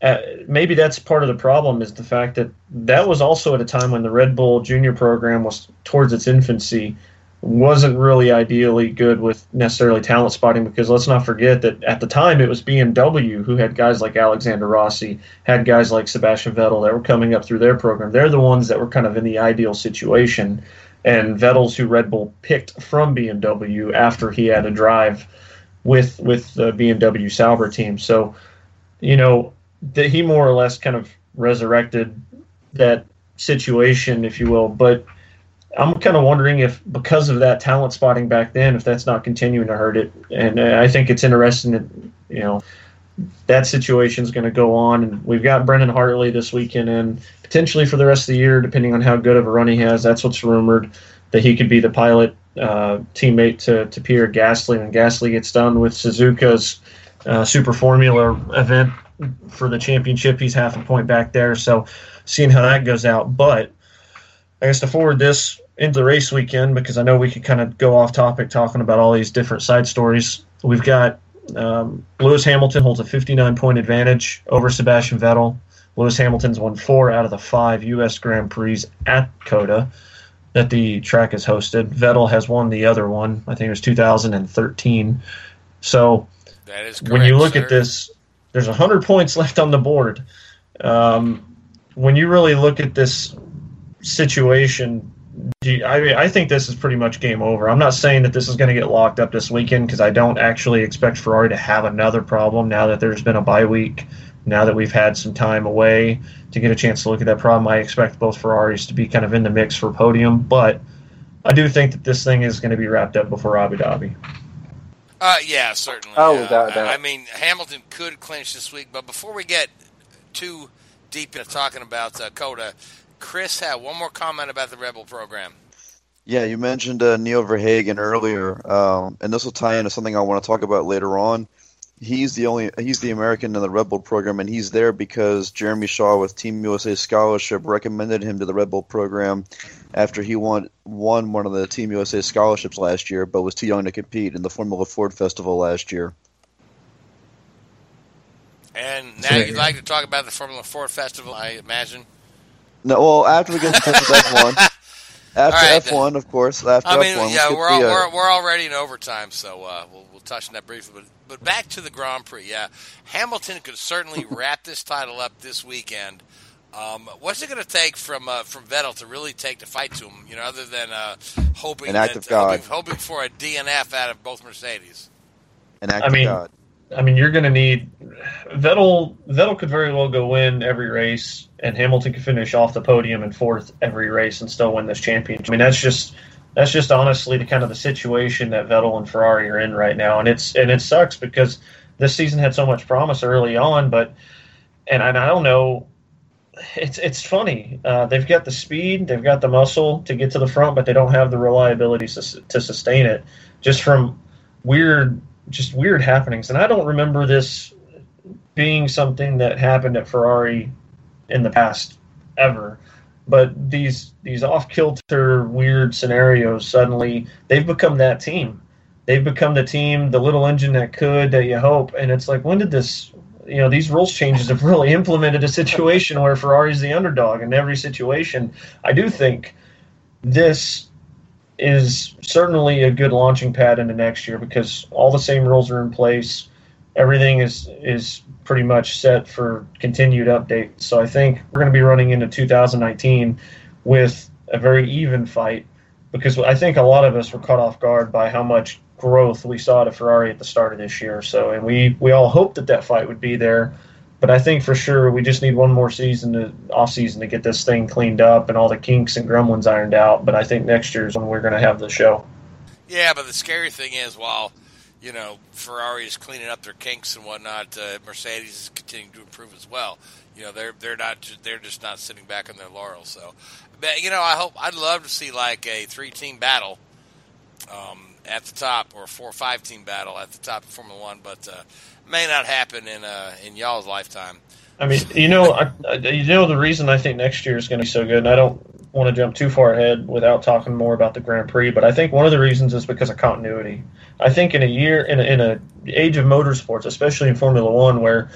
Speaker 5: uh, maybe that's part of the problem is the fact that that was also at a time when the Red Bull Junior program was towards its infancy, wasn't really ideally good with necessarily talent spotting because let's not forget that at the time it was BMW who had guys like Alexander Rossi, had guys like Sebastian Vettel that were coming up through their program. They're the ones that were kind of in the ideal situation. And Vettel's who Red Bull picked from BMW after he had a drive with with the BMW Sauber team. So, you know, that he more or less kind of resurrected that situation, if you will. But I'm kind of wondering if, because of that talent spotting back then, if that's not continuing to hurt it. And uh, I think it's interesting that, you know, that situation is going to go on. And we've got Brendan Hartley this weekend and potentially for the rest of the year, depending on how good of a run he has. That's what's rumored that he could be the pilot uh, teammate to, to Pierre Gasly when Gasly gets done with Suzuka's uh, Super Formula event for the championship. He's half a point back there. So seeing how that goes out. But I guess to forward this into the race weekend, because I know we could kind of go off topic talking about all these different side stories. We've got um, Lewis Hamilton holds a 59 point advantage over Sebastian Vettel. Lewis Hamilton's won four out of the five U.S. Grand Prix at COTA that the track has hosted. Vettel has won the other one. I think it was 2013. So
Speaker 4: that is
Speaker 5: when you look
Speaker 4: sir.
Speaker 5: at this, there's 100 points left on the board. Um, when you really look at this situation, do you, I, mean, I think this is pretty much game over. I'm not saying that this is going to get locked up this weekend because I don't actually expect Ferrari to have another problem now that there's been a bye week. Now that we've had some time away to get a chance to look at that problem, I expect both Ferraris to be kind of in the mix for podium. But I do think that this thing is going to be wrapped up before Abu Dhabi.
Speaker 4: Uh, yeah, certainly.
Speaker 7: Oh,
Speaker 4: Uh,
Speaker 7: without a doubt.
Speaker 4: I mean, Hamilton could clinch this week, but before we get too deep into talking about uh, COTA, Chris had one more comment about the Red Bull program.
Speaker 6: Yeah, you mentioned uh, Neil Verhagen earlier, um, and this will tie into something I want to talk about later on. He's the only he's the American in the Red Bull program, and he's there because Jeremy Shaw with Team USA scholarship recommended him to the Red Bull program after he won won one of the Team USA scholarships last year, but was too young to compete in the Formula Ford Festival last year.
Speaker 4: And now
Speaker 5: So-
Speaker 4: you'd like to talk about the Formula Ford Festival, I imagine.
Speaker 6: No, well, after we get to touch with F1, after
Speaker 4: All right,
Speaker 6: F1, of course, after
Speaker 4: I mean,
Speaker 6: F1,
Speaker 4: yeah,
Speaker 6: get
Speaker 4: we're,
Speaker 6: the,
Speaker 4: all,
Speaker 6: uh,
Speaker 4: we're we're already in overtime, so uh, we'll we'll touch on that briefly. But but back to the Grand Prix. Yeah, Hamilton could certainly wrap this title up this weekend. Um, what's it going to take from uh, from Vettel to really take the fight to him? You know, other than uh, hoping
Speaker 6: An act
Speaker 4: that,
Speaker 6: of God.
Speaker 4: hoping, hoping for a DNF out of both Mercedes.
Speaker 6: an act
Speaker 5: I
Speaker 6: of
Speaker 5: mean,
Speaker 6: God.
Speaker 5: I mean, you're going to need Vettel. Vettel could very well go win every race, and Hamilton could finish off the podium and fourth every race and still win this championship. I mean, that's just that's just honestly the kind of the situation that Vettel and Ferrari are in right now, and it's and it sucks because this season had so much promise early on, but and, and I don't know. It's it's funny. Uh, they've got the speed, they've got the muscle to get to the front, but they don't have the reliability to, to sustain it. Just from weird just weird happenings. And I don't remember this being something that happened at Ferrari in the past ever. But these these off kilter weird scenarios suddenly they've become that team. They've become the team, the little engine that could that you hope. And it's like when did this you know these rules changes have really implemented a situation where Ferrari's the underdog in every situation. I do think this is certainly a good launching pad into next year because all the same rules are in place. Everything is is pretty much set for continued updates. So I think we're going to be running into 2019 with a very even fight because I think a lot of us were caught off guard by how much growth we saw at Ferrari at the start of this year. So and we we all hoped that that fight would be there. But I think for sure we just need one more season to off season to get this thing cleaned up and all the kinks and gremlins ironed out. But I think next year is when we're going to have the show.
Speaker 4: Yeah, but the scary thing is, while you know Ferrari is cleaning up their kinks and whatnot, uh, Mercedes is continuing to improve as well. You know, they're they're not they're just not sitting back on their laurels. So, but you know, I hope I'd love to see like a three team battle. Um, at the top, or a four or five team battle at the top of Formula One, but uh, may not happen in uh, in y'all's lifetime.
Speaker 5: I mean, you know, I, I, you know the reason I think next year is going to be so good, and I don't want to jump too far ahead without talking more about the Grand Prix, but I think one of the reasons is because of continuity. I think in a year, in a, in a age of motorsports, especially in Formula One, where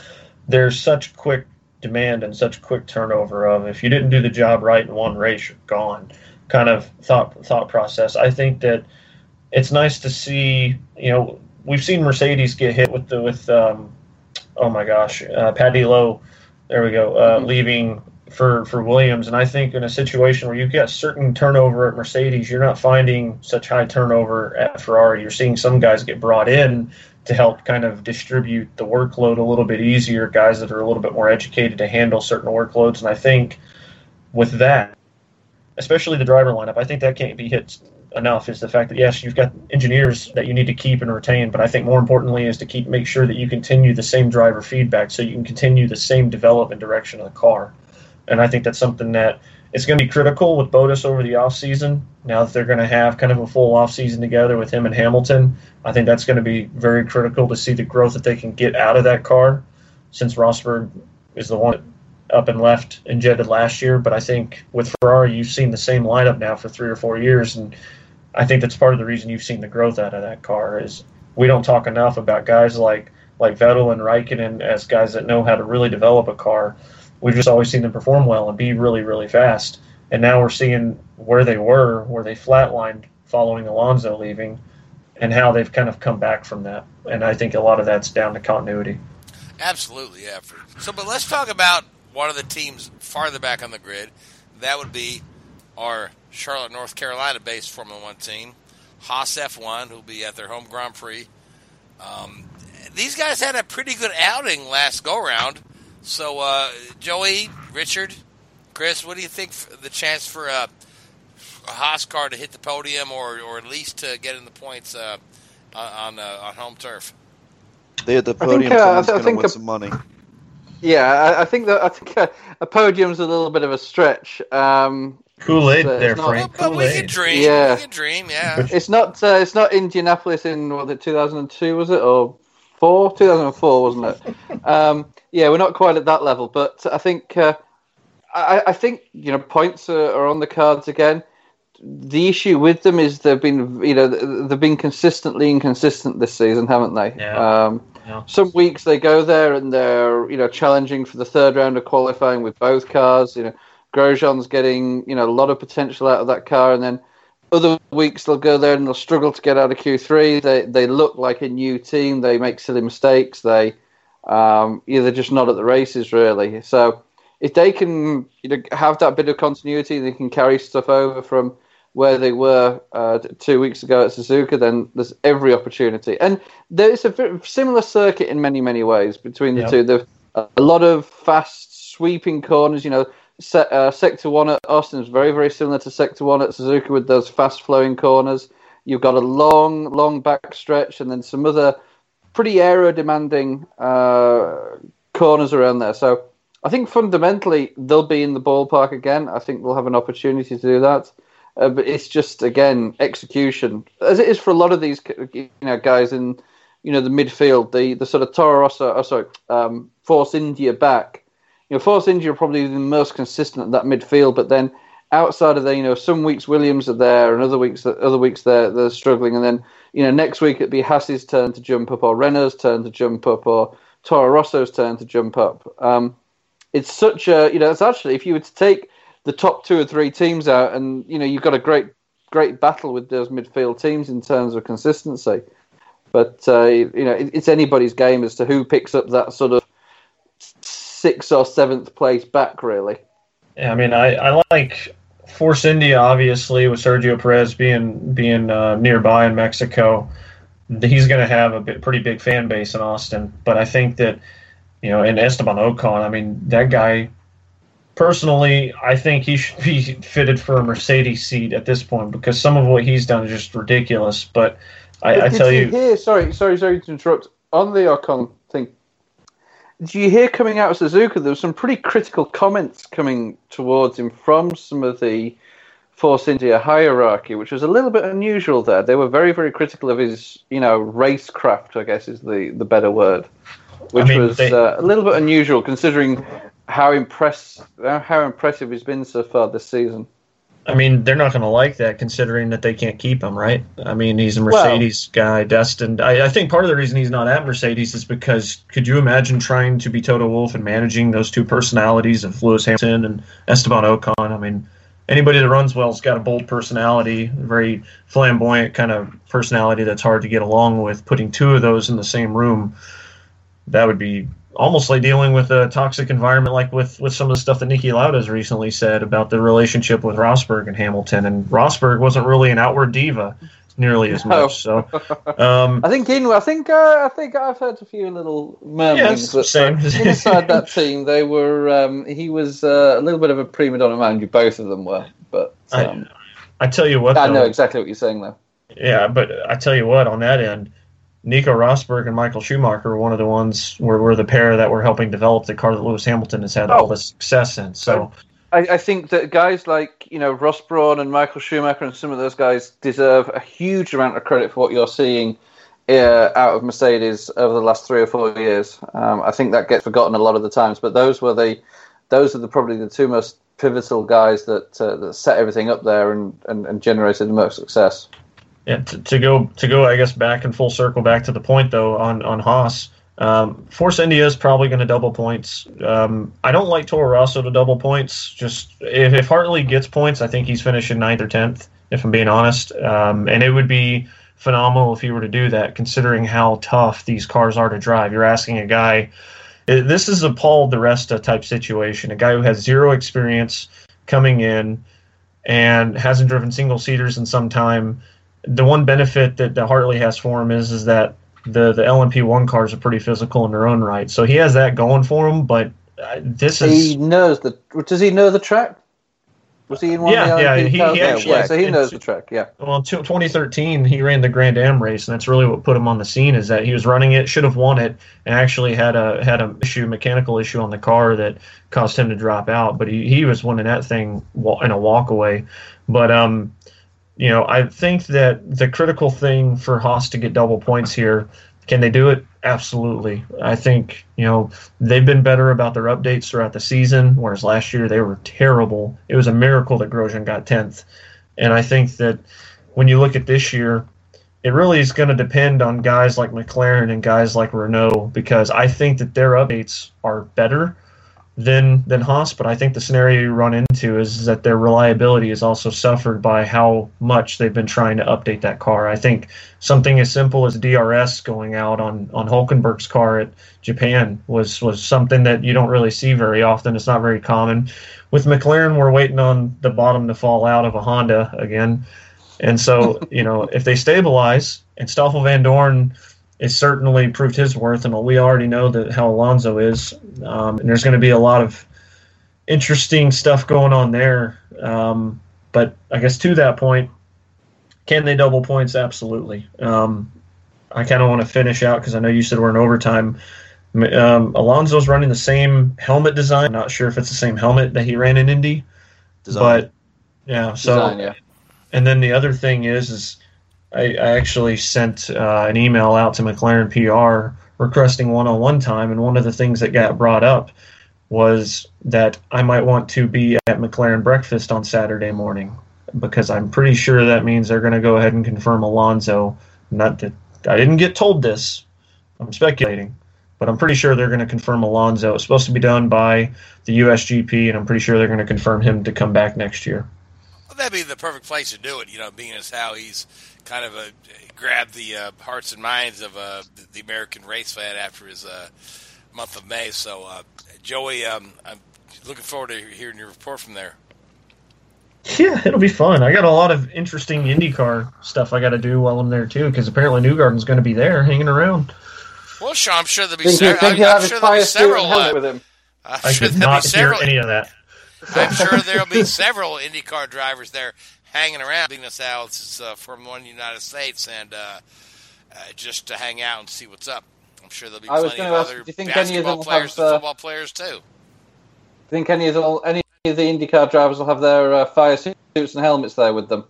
Speaker 5: there's such quick demand and such quick turnover of if you didn't do the job right in one race, you're gone. Kind of thought thought process. I think that it's nice to see. You know, we've seen Mercedes get hit with the with um, oh my gosh, uh, Paddy Lowe. There we go, uh, mm-hmm. leaving for for Williams, and I think in a situation where you get certain turnover at Mercedes, you're not finding such high turnover at Ferrari. You're seeing some guys get brought in to help kind of distribute the workload a little bit easier. Guys that are a little bit more educated to handle certain workloads, and I think with that, especially the driver lineup, I think that can't be hit enough is the fact that yes, you've got engineers that you need to keep and retain, but I think more importantly is to keep make sure that you continue the same driver feedback so you can continue the same development direction of the car. And I think that's something that it's going to be critical with Bottas over the off season. Now that they're going to have kind of a full off season together with him and Hamilton, I think that's going to be very critical to see the growth that they can get out of that car. Since Rosberg is the one up and left and jetted last year, but I think with Ferrari, you've seen the same lineup now for three or four years, and I think that's part of the reason you've seen the growth out of that car is we don't talk enough about guys like like Vettel and Raikkonen as guys that know how to really develop a car. We've just always seen them perform well and be really really fast. And now we're seeing where they were, where they flatlined following Alonso leaving, and how they've kind of come back from that. And I think a lot of that's down to continuity.
Speaker 4: Absolutely, yeah. So, but let's talk about one of the teams farther back on the grid. That would be our Charlotte, North Carolina based Formula One team, Haas F1, who'll be at their home Grand Prix. Um, these guys had a pretty good outing last go round. So, uh, Joey, Richard, Chris, what do you think the chance for a, a Haas car to hit the podium or, or at least to get in the points uh, on uh, on home turf?
Speaker 6: They hit the podium. I think, uh, I think win a, some money.
Speaker 7: Yeah, I, I, think that I think a, a podium's a little bit of a stretch. Um,
Speaker 5: Kool Aid there, not, Frank.
Speaker 4: But we can dream. Yeah, we can dream. Yeah.
Speaker 7: It's not. Uh, it's not Indianapolis in what it 2002 was it or four? 2004 wasn't it? um, yeah, we're not quite at that level, but I think uh, I, I, think you know points are, are, on the cards again. The issue with them is they've been you know they've been consistently inconsistent this season, haven't they?
Speaker 5: Yeah. Um,
Speaker 7: yeah. Some weeks they go there and they're you know challenging for the third round of qualifying with both cars. You know Grosjean's getting you know a lot of potential out of that car, and then other weeks they'll go there and they'll struggle to get out of Q3. They they look like a new team. They make silly mistakes. They um, yeah, they're just not at the races really. So if they can you know have that bit of continuity, they can carry stuff over from where they were uh, two weeks ago at Suzuka, then there's every opportunity. And there's a similar circuit in many many ways between the yep. two. There's a lot of fast sweeping corners. You know, Se- uh, Sector 1 at Austin is very, very similar to Sector 1 at Suzuka with those fast flowing corners. You've got a long, long back stretch and then some other pretty aero demanding uh, corners around there. So I think fundamentally they'll be in the ballpark again. I think they'll have an opportunity to do that. Uh, but it's just, again, execution, as it is for a lot of these you know guys in you know, the midfield, the the sort of Toro Rosso, oh, sorry, um, Force India back. You know, Force are probably the most consistent at that midfield, but then outside of there, you know, some weeks Williams are there, and other weeks other weeks they're they're struggling, and then you know next week it'd be Haas's turn to jump up, or Renault's turn to jump up, or Toro Rosso's turn to jump up. Um, it's such a you know, it's actually if you were to take the top two or three teams out, and you know, you've got a great great battle with those midfield teams in terms of consistency. But uh, you know, it, it's anybody's game as to who picks up that sort of sixth or seventh place back, really.
Speaker 5: Yeah, I mean, I, I like Force India obviously with Sergio Perez being being uh, nearby in Mexico. He's going to have a bit, pretty big fan base in Austin, but I think that you know, and Esteban Ocon, I mean, that guy. Personally, I think he should be fitted for a Mercedes seat at this point because some of what he's done is just ridiculous. But I, I tell you,
Speaker 7: hear, sorry, sorry, sorry to interrupt. On the Ocon did you hear coming out of Suzuka? There were some pretty critical comments coming towards him from some of the Force India hierarchy, which was a little bit unusual. There, they were very, very critical of his, you know, racecraft. I guess is the the better word, which
Speaker 5: mean,
Speaker 7: was
Speaker 5: they-
Speaker 7: uh, a little bit unusual considering how impress how impressive he's been so far this season.
Speaker 5: I mean, they're not going to like that considering that they can't keep him, right? I mean, he's a
Speaker 7: Well-
Speaker 5: Mercedes guy, destined. I, I think part of the reason he's not at Mercedes is because could you imagine trying to be Toto Wolff and managing those two personalities of Lewis Hamilton and Esteban Ocon? I mean, anybody that runs well's got a bold personality, a very flamboyant kind of personality that's hard to get along with. Putting two of those in the same room, that would be almost like dealing with a toxic environment, like with, with some of the stuff that Niki Lauda has recently said about the relationship with Rosberg and Hamilton. And Rosberg wasn't really an outward diva nearly as
Speaker 7: No.
Speaker 5: much. So, um,
Speaker 7: I think in, I think uh, I think I've heard a few little murmurings
Speaker 5: Yes,
Speaker 7: that
Speaker 5: same.
Speaker 7: inside that team they were um, he was uh, a little bit of a prima donna mind you both of them were but um,
Speaker 5: I tell you what,
Speaker 7: I, know exactly what you're saying though
Speaker 5: Yeah, but I tell you what, on that end, Nico Rosberg and Michael Schumacher were one of the ones where were the pair that were helping develop the car that Lewis Hamilton has had all
Speaker 7: Oh.
Speaker 5: the success in. So
Speaker 7: I, I think that guys like you know Ross Brawn and Michael Schumacher and some of those guys deserve a huge amount of credit for what you're seeing uh, out of Mercedes over the last three or four years. Um, I think that gets forgotten a lot of the times, but those were the those are the probably the two most pivotal guys that uh, that set everything up there and, and, and generated the most success.
Speaker 5: Yeah, to, to go to go, I guess back in full circle back to the point though on on Haas. Um, Force India is probably going to double points. Um, I don't like Toro Rosso to double points. Just if, if Hartley gets points, I think he's finishing ninth or tenth. If I'm being honest, um, and it would be phenomenal if he were to do that, considering how tough these cars are to drive. You're asking a guy. This is a Paul Di Resta type situation. A guy who has zero experience coming in and hasn't driven single seaters in some time the one benefit that, that Hartley has for him is is that the the LMP one cars are pretty physical in their own right, so he has that going for him. But uh, this is
Speaker 7: He knows the. Does he know the track? Was he in one
Speaker 5: Yeah,
Speaker 7: of the
Speaker 5: yeah, he- he actually-
Speaker 7: yeah, so he knows the track. Yeah.
Speaker 5: well, in 2013 he ran the Grand Am race, and that's really what put him on the scene. Is that he was running it, should have won it, and actually had a had a issue, mechanical issue on the car that caused him to drop out. But he, he was winning that thing in a walkaway. But um, you know, I think that the critical thing for Haas to get double points here, can they do it? Absolutely. I think, you know, they've been better about their updates throughout the season, whereas last year they were terrible. It was a miracle that Grosjean got 10th. And I think that when you look at this year, it really is going to depend on guys like McLaren and guys like Renault because I think that their updates are better than than Haas, but I think the scenario you run into is that their reliability is also suffered by how much they've been trying to update that car. I think something as simple as DRS going out on on Hulkenberg's car at Japan was was something that you don't really see very often. It's not very common. With McLaren, we're waiting on the bottom to fall out of a Honda again. And so, you know, if they stabilize and Stoffel Vandoorne is certainly proved his worth, and we already know that how Alonso is, um, and there's going to be a lot of interesting stuff going on there. Um, but I guess to that point, can they double points? Absolutely. Um, I kind of want to finish out because I know you said we're in overtime. Um, Alonso's running the same helmet design. I'm Not sure if it's the same helmet that he ran in Indy,
Speaker 6: Design.
Speaker 5: but yeah. So
Speaker 7: Design, yeah.
Speaker 5: and then the other thing is, is I, I actually sent uh, an email out to McLaren PR requesting one-on-one time, and one of the things that got brought up was that I might want to be at McLaren breakfast on Saturday morning because I'm pretty sure that means they're going to go ahead and confirm Alonso. Not that I didn't get told this. I'm speculating, but I'm pretty sure they're going to confirm Alonso. It's supposed to be done by the USGP, and I'm pretty sure they're going to confirm him to come back next year.
Speaker 4: Well, that'd be the perfect place to do it. You know, being as how he's kind of a grabbed the uh, hearts and minds of uh, the American race fan after his uh, month of May. So, uh, Joey, um, I'm looking forward to hearing your report from there.
Speaker 5: Yeah, it'll be fun. I got a lot of interesting IndyCar stuff I got to do while I'm there too, because apparently Newgarden's going to be there hanging around.
Speaker 4: Well, sure, I'm sure there'll be,
Speaker 7: Think,
Speaker 4: se-
Speaker 7: you, think
Speaker 4: I'm, I'm sure there'll be several. Uh,
Speaker 7: with him?
Speaker 4: I'm
Speaker 5: I
Speaker 4: sure
Speaker 5: could
Speaker 4: there'll be
Speaker 5: not hear any of that.
Speaker 4: I'm sure there'll be several IndyCar drivers there hanging around, being as how this is uh, Formula One United States, and uh, uh, just to hang out and see what's up. I'm sure there'll be
Speaker 7: I was
Speaker 4: plenty of
Speaker 7: gonna ask,
Speaker 4: other
Speaker 7: do you think any of
Speaker 4: basketball
Speaker 7: them
Speaker 4: players
Speaker 7: have,
Speaker 4: and
Speaker 7: uh,
Speaker 4: football players too.
Speaker 7: think any of the any of the IndyCar drivers will have their uh, fire suits and helmets there with them?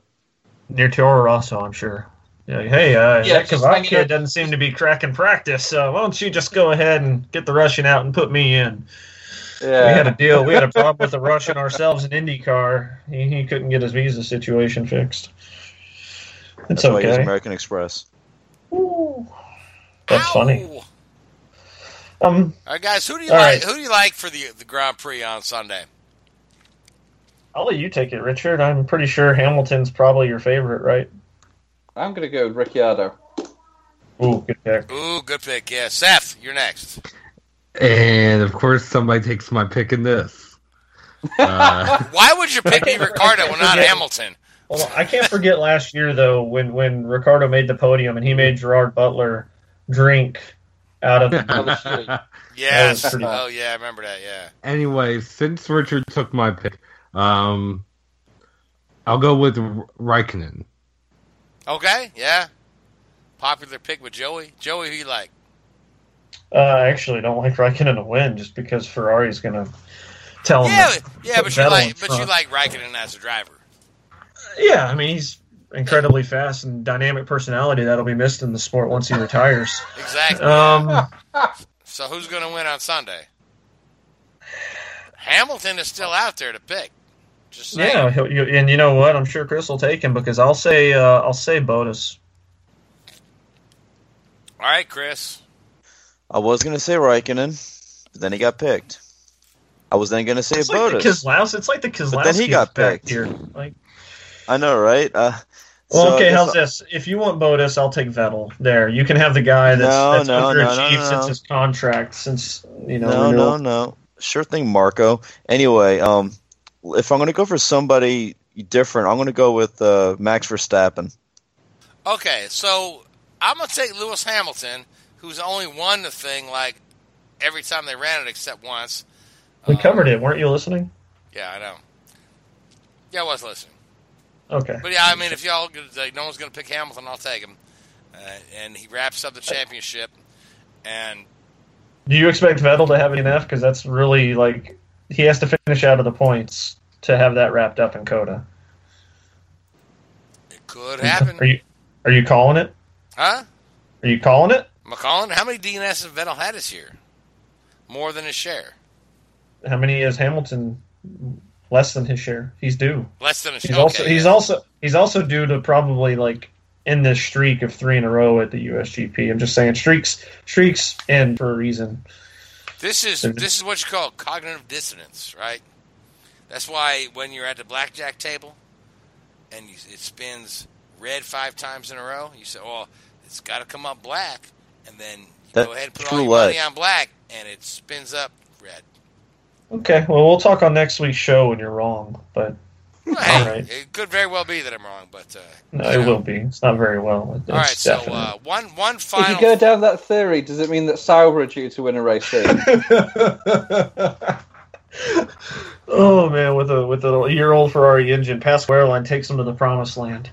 Speaker 5: Near Toro Rosso, I'm sure. Yeah, hey, uh,
Speaker 7: Yeah,
Speaker 5: that
Speaker 7: just
Speaker 5: Kvyat
Speaker 7: hanging
Speaker 5: kid doesn't seem to be cracking practice, so why don't you just go ahead and get the Russian out and put me in?
Speaker 7: Yeah.
Speaker 5: We had a deal. We had a problem with the Russian ourselves in IndyCar. He, he couldn't get his visa situation fixed. It's
Speaker 6: That's why I
Speaker 5: okay.
Speaker 6: American Express.
Speaker 5: That's funny. Um,
Speaker 4: All right, guys, who do you like?
Speaker 5: right.
Speaker 4: Who do you like for the the Grand Prix on Sunday?
Speaker 5: I'll let you take it, Richard. I'm pretty sure Hamilton's probably your favorite, right?
Speaker 7: I'm going to go with Ricciardo.
Speaker 5: Ooh, good pick.
Speaker 4: Ooh, good pick. Yeah, Seth, you're next.
Speaker 8: And of course, somebody takes my pick in this. Uh,
Speaker 4: Why would you pick be Ricciardo
Speaker 5: can't
Speaker 4: and not Hamilton?
Speaker 5: Well, I can't forget last year though when when Ricciardo made the podium and he made Gerard Butler drink out of the street.
Speaker 4: Yes.
Speaker 5: Pretty-
Speaker 4: Oh yeah, I remember that. Yeah.
Speaker 8: anyway, since Richard took my pick, um, I'll go with R- Raikkonen.
Speaker 4: Okay. Yeah. Popular pick with Joey. Joey, who you like?
Speaker 5: Uh, I actually don't like Raikkonen to win just because Ferrari's going to tell him.
Speaker 4: Yeah, yeah, but you like, but you like Raikkonen as a driver.
Speaker 5: Yeah, I mean he's incredibly fast and dynamic personality that'll be missed in the sport once he retires.
Speaker 4: Exactly.
Speaker 5: Um,
Speaker 4: So who's going to win on Sunday? Hamilton is still out there to pick. Just saying.
Speaker 5: yeah, he'll, you, and you know what? I'm sure Chris will take him because I'll say uh, I'll say Bottas.
Speaker 4: All right, Chris.
Speaker 6: I was gonna say Raikkonen, but then he got picked. I was then gonna say
Speaker 5: It's like the It's like the Keselowski.
Speaker 6: But then he got picked.
Speaker 5: here. Like,
Speaker 6: I know, right? Uh,
Speaker 5: well,
Speaker 6: so
Speaker 5: okay, how's this? If you want Bottas, I'll take Vettel. There, you can have the guy that's,
Speaker 6: No,
Speaker 5: that's
Speaker 6: no, no, no, no.
Speaker 5: since his contract, since you know.
Speaker 6: no,
Speaker 5: renewal.
Speaker 6: no, no. Sure thing, Marco. Anyway, um, if I'm gonna go for somebody different, I'm gonna go with uh, Max Verstappen.
Speaker 4: Okay, so I'm going to take Lewis Hamilton, who's only won the thing like every time they ran it except once.
Speaker 5: We
Speaker 4: Um,
Speaker 5: covered it, weren't you listening?
Speaker 4: Yeah, I know. Yeah, I was listening.
Speaker 5: Okay.
Speaker 4: But yeah, I mean, if y'all, like, no one's going to pick Hamilton, I'll take him. Uh, and he wraps up the championship. And
Speaker 5: Do you expect Vettel to have F? Because that's really like he has to finish out of the points to have that wrapped up in COTA.
Speaker 4: it could happen.
Speaker 5: Are you are you calling it?
Speaker 4: Huh?
Speaker 5: Are you calling it?
Speaker 4: McCollum, how many DNS has Vettel had this year? More than his share.
Speaker 5: How many is Hamilton? Less than his share. He's due.
Speaker 4: Less than his
Speaker 5: He's
Speaker 4: share.
Speaker 5: also
Speaker 4: okay,
Speaker 5: he's
Speaker 4: yeah.
Speaker 5: also he's also due to probably like in this streak of three in a row at the USGP. I'm just saying streaks streaks end for a reason.
Speaker 4: This is this is what you call cognitive dissonance, right? That's why when you're at the blackjack table and you, it spins red five times in a row, you say, "Oh, it's got to come up black," and then you
Speaker 6: That
Speaker 4: go ahead and put all your
Speaker 6: roulette.
Speaker 4: money on black, and it spins up red.
Speaker 5: Okay, well we'll talk on next week's show when you're wrong, but
Speaker 4: Well, hey,
Speaker 5: all right.
Speaker 4: it could very well be that I'm wrong, but uh,
Speaker 5: No, it
Speaker 4: know.
Speaker 5: will be. It's not very well. It's
Speaker 4: All right, so
Speaker 5: definitely-
Speaker 4: uh, one one
Speaker 7: If you go down that theory, does it mean that Sauber are due to win a race soon?
Speaker 5: oh man, with a with a year old Ferrari engine, Pascal Wehrlein takes them to the promised land.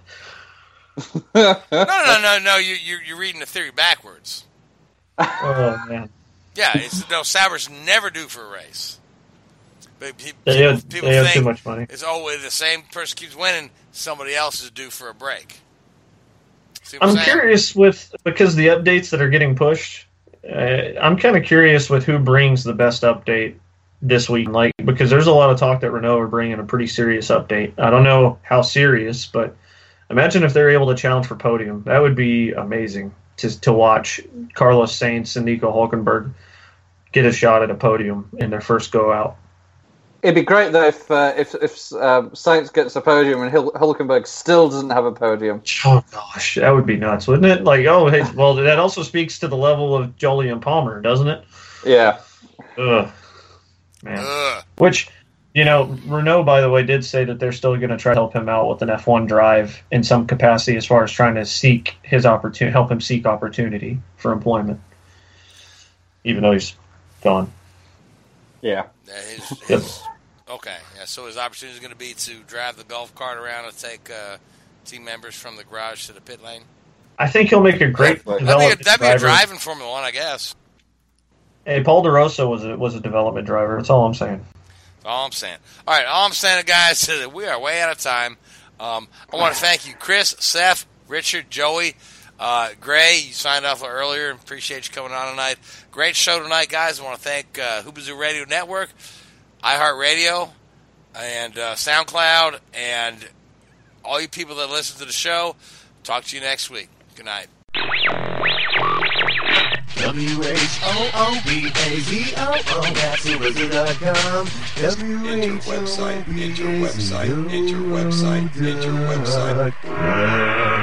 Speaker 4: No, no, no, no. You you you're reading the theory backwards.
Speaker 5: Oh man,
Speaker 4: Yeah, it's no Sauber's never do for a race. But pe-
Speaker 5: they
Speaker 4: people,
Speaker 5: have,
Speaker 4: people
Speaker 5: they
Speaker 4: think
Speaker 5: too much money.
Speaker 4: it's always the same person keeps winning. Somebody else is due for a break. What
Speaker 5: I'm curious with because the updates that are getting pushed. Uh, I'm kind of curious with who brings the best update this week. Like because there's a lot of talk that Renault are bringing a pretty serious update. I don't know how serious, but imagine if they're able to challenge for podium. That would be amazing to to watch Carlos Sainz and Nico Hulkenberg get a shot at a podium in their first go out.
Speaker 7: It'd be great though if uh, if if um, Sainz gets a podium and Hul- Hulkenberg still doesn't have a podium.
Speaker 5: Oh gosh, that would be nuts, wouldn't it? Like, oh, hey, well, that also speaks to the level of Jolyon Palmer, doesn't it?
Speaker 7: Yeah.
Speaker 5: Ugh, man. Ugh. Which, you know, Renault, by the way, did say that they're still going to try to help him out with an F1 drive in some capacity, as far as trying to seek his opportunity, help him seek opportunity for employment, even though he's gone.
Speaker 7: Yeah.
Speaker 4: Yeah, his, his, okay, yeah. So his opportunity is going to be to drive the golf cart around and take uh, team members from the garage to the pit lane.
Speaker 5: I think he'll make a great
Speaker 4: That'd be a,
Speaker 5: development
Speaker 4: that'd be a
Speaker 5: driver.
Speaker 4: driving Formula One, I guess.
Speaker 5: Hey, Paul di Resta was a, was a development driver. That's all I'm saying.
Speaker 4: All I'm saying. All right, all I'm saying, guys, is that we are way out of time. Um, I want to thank you, Chris, Seth, Richard, Joey, uh, Gray. You signed off earlier. Appreciate you coming on tonight. Great show tonight, guys. I want to thank uh, Whoobazoo Radio Network, iHeartRadio, and uh, SoundCloud, and all you people that listen to the show. Talk to you next week. Good night.
Speaker 11: W-H-O-O-B-A-Z-O-O, that's Whoobazoo.com. Enter website, enter website, enter website, enter website.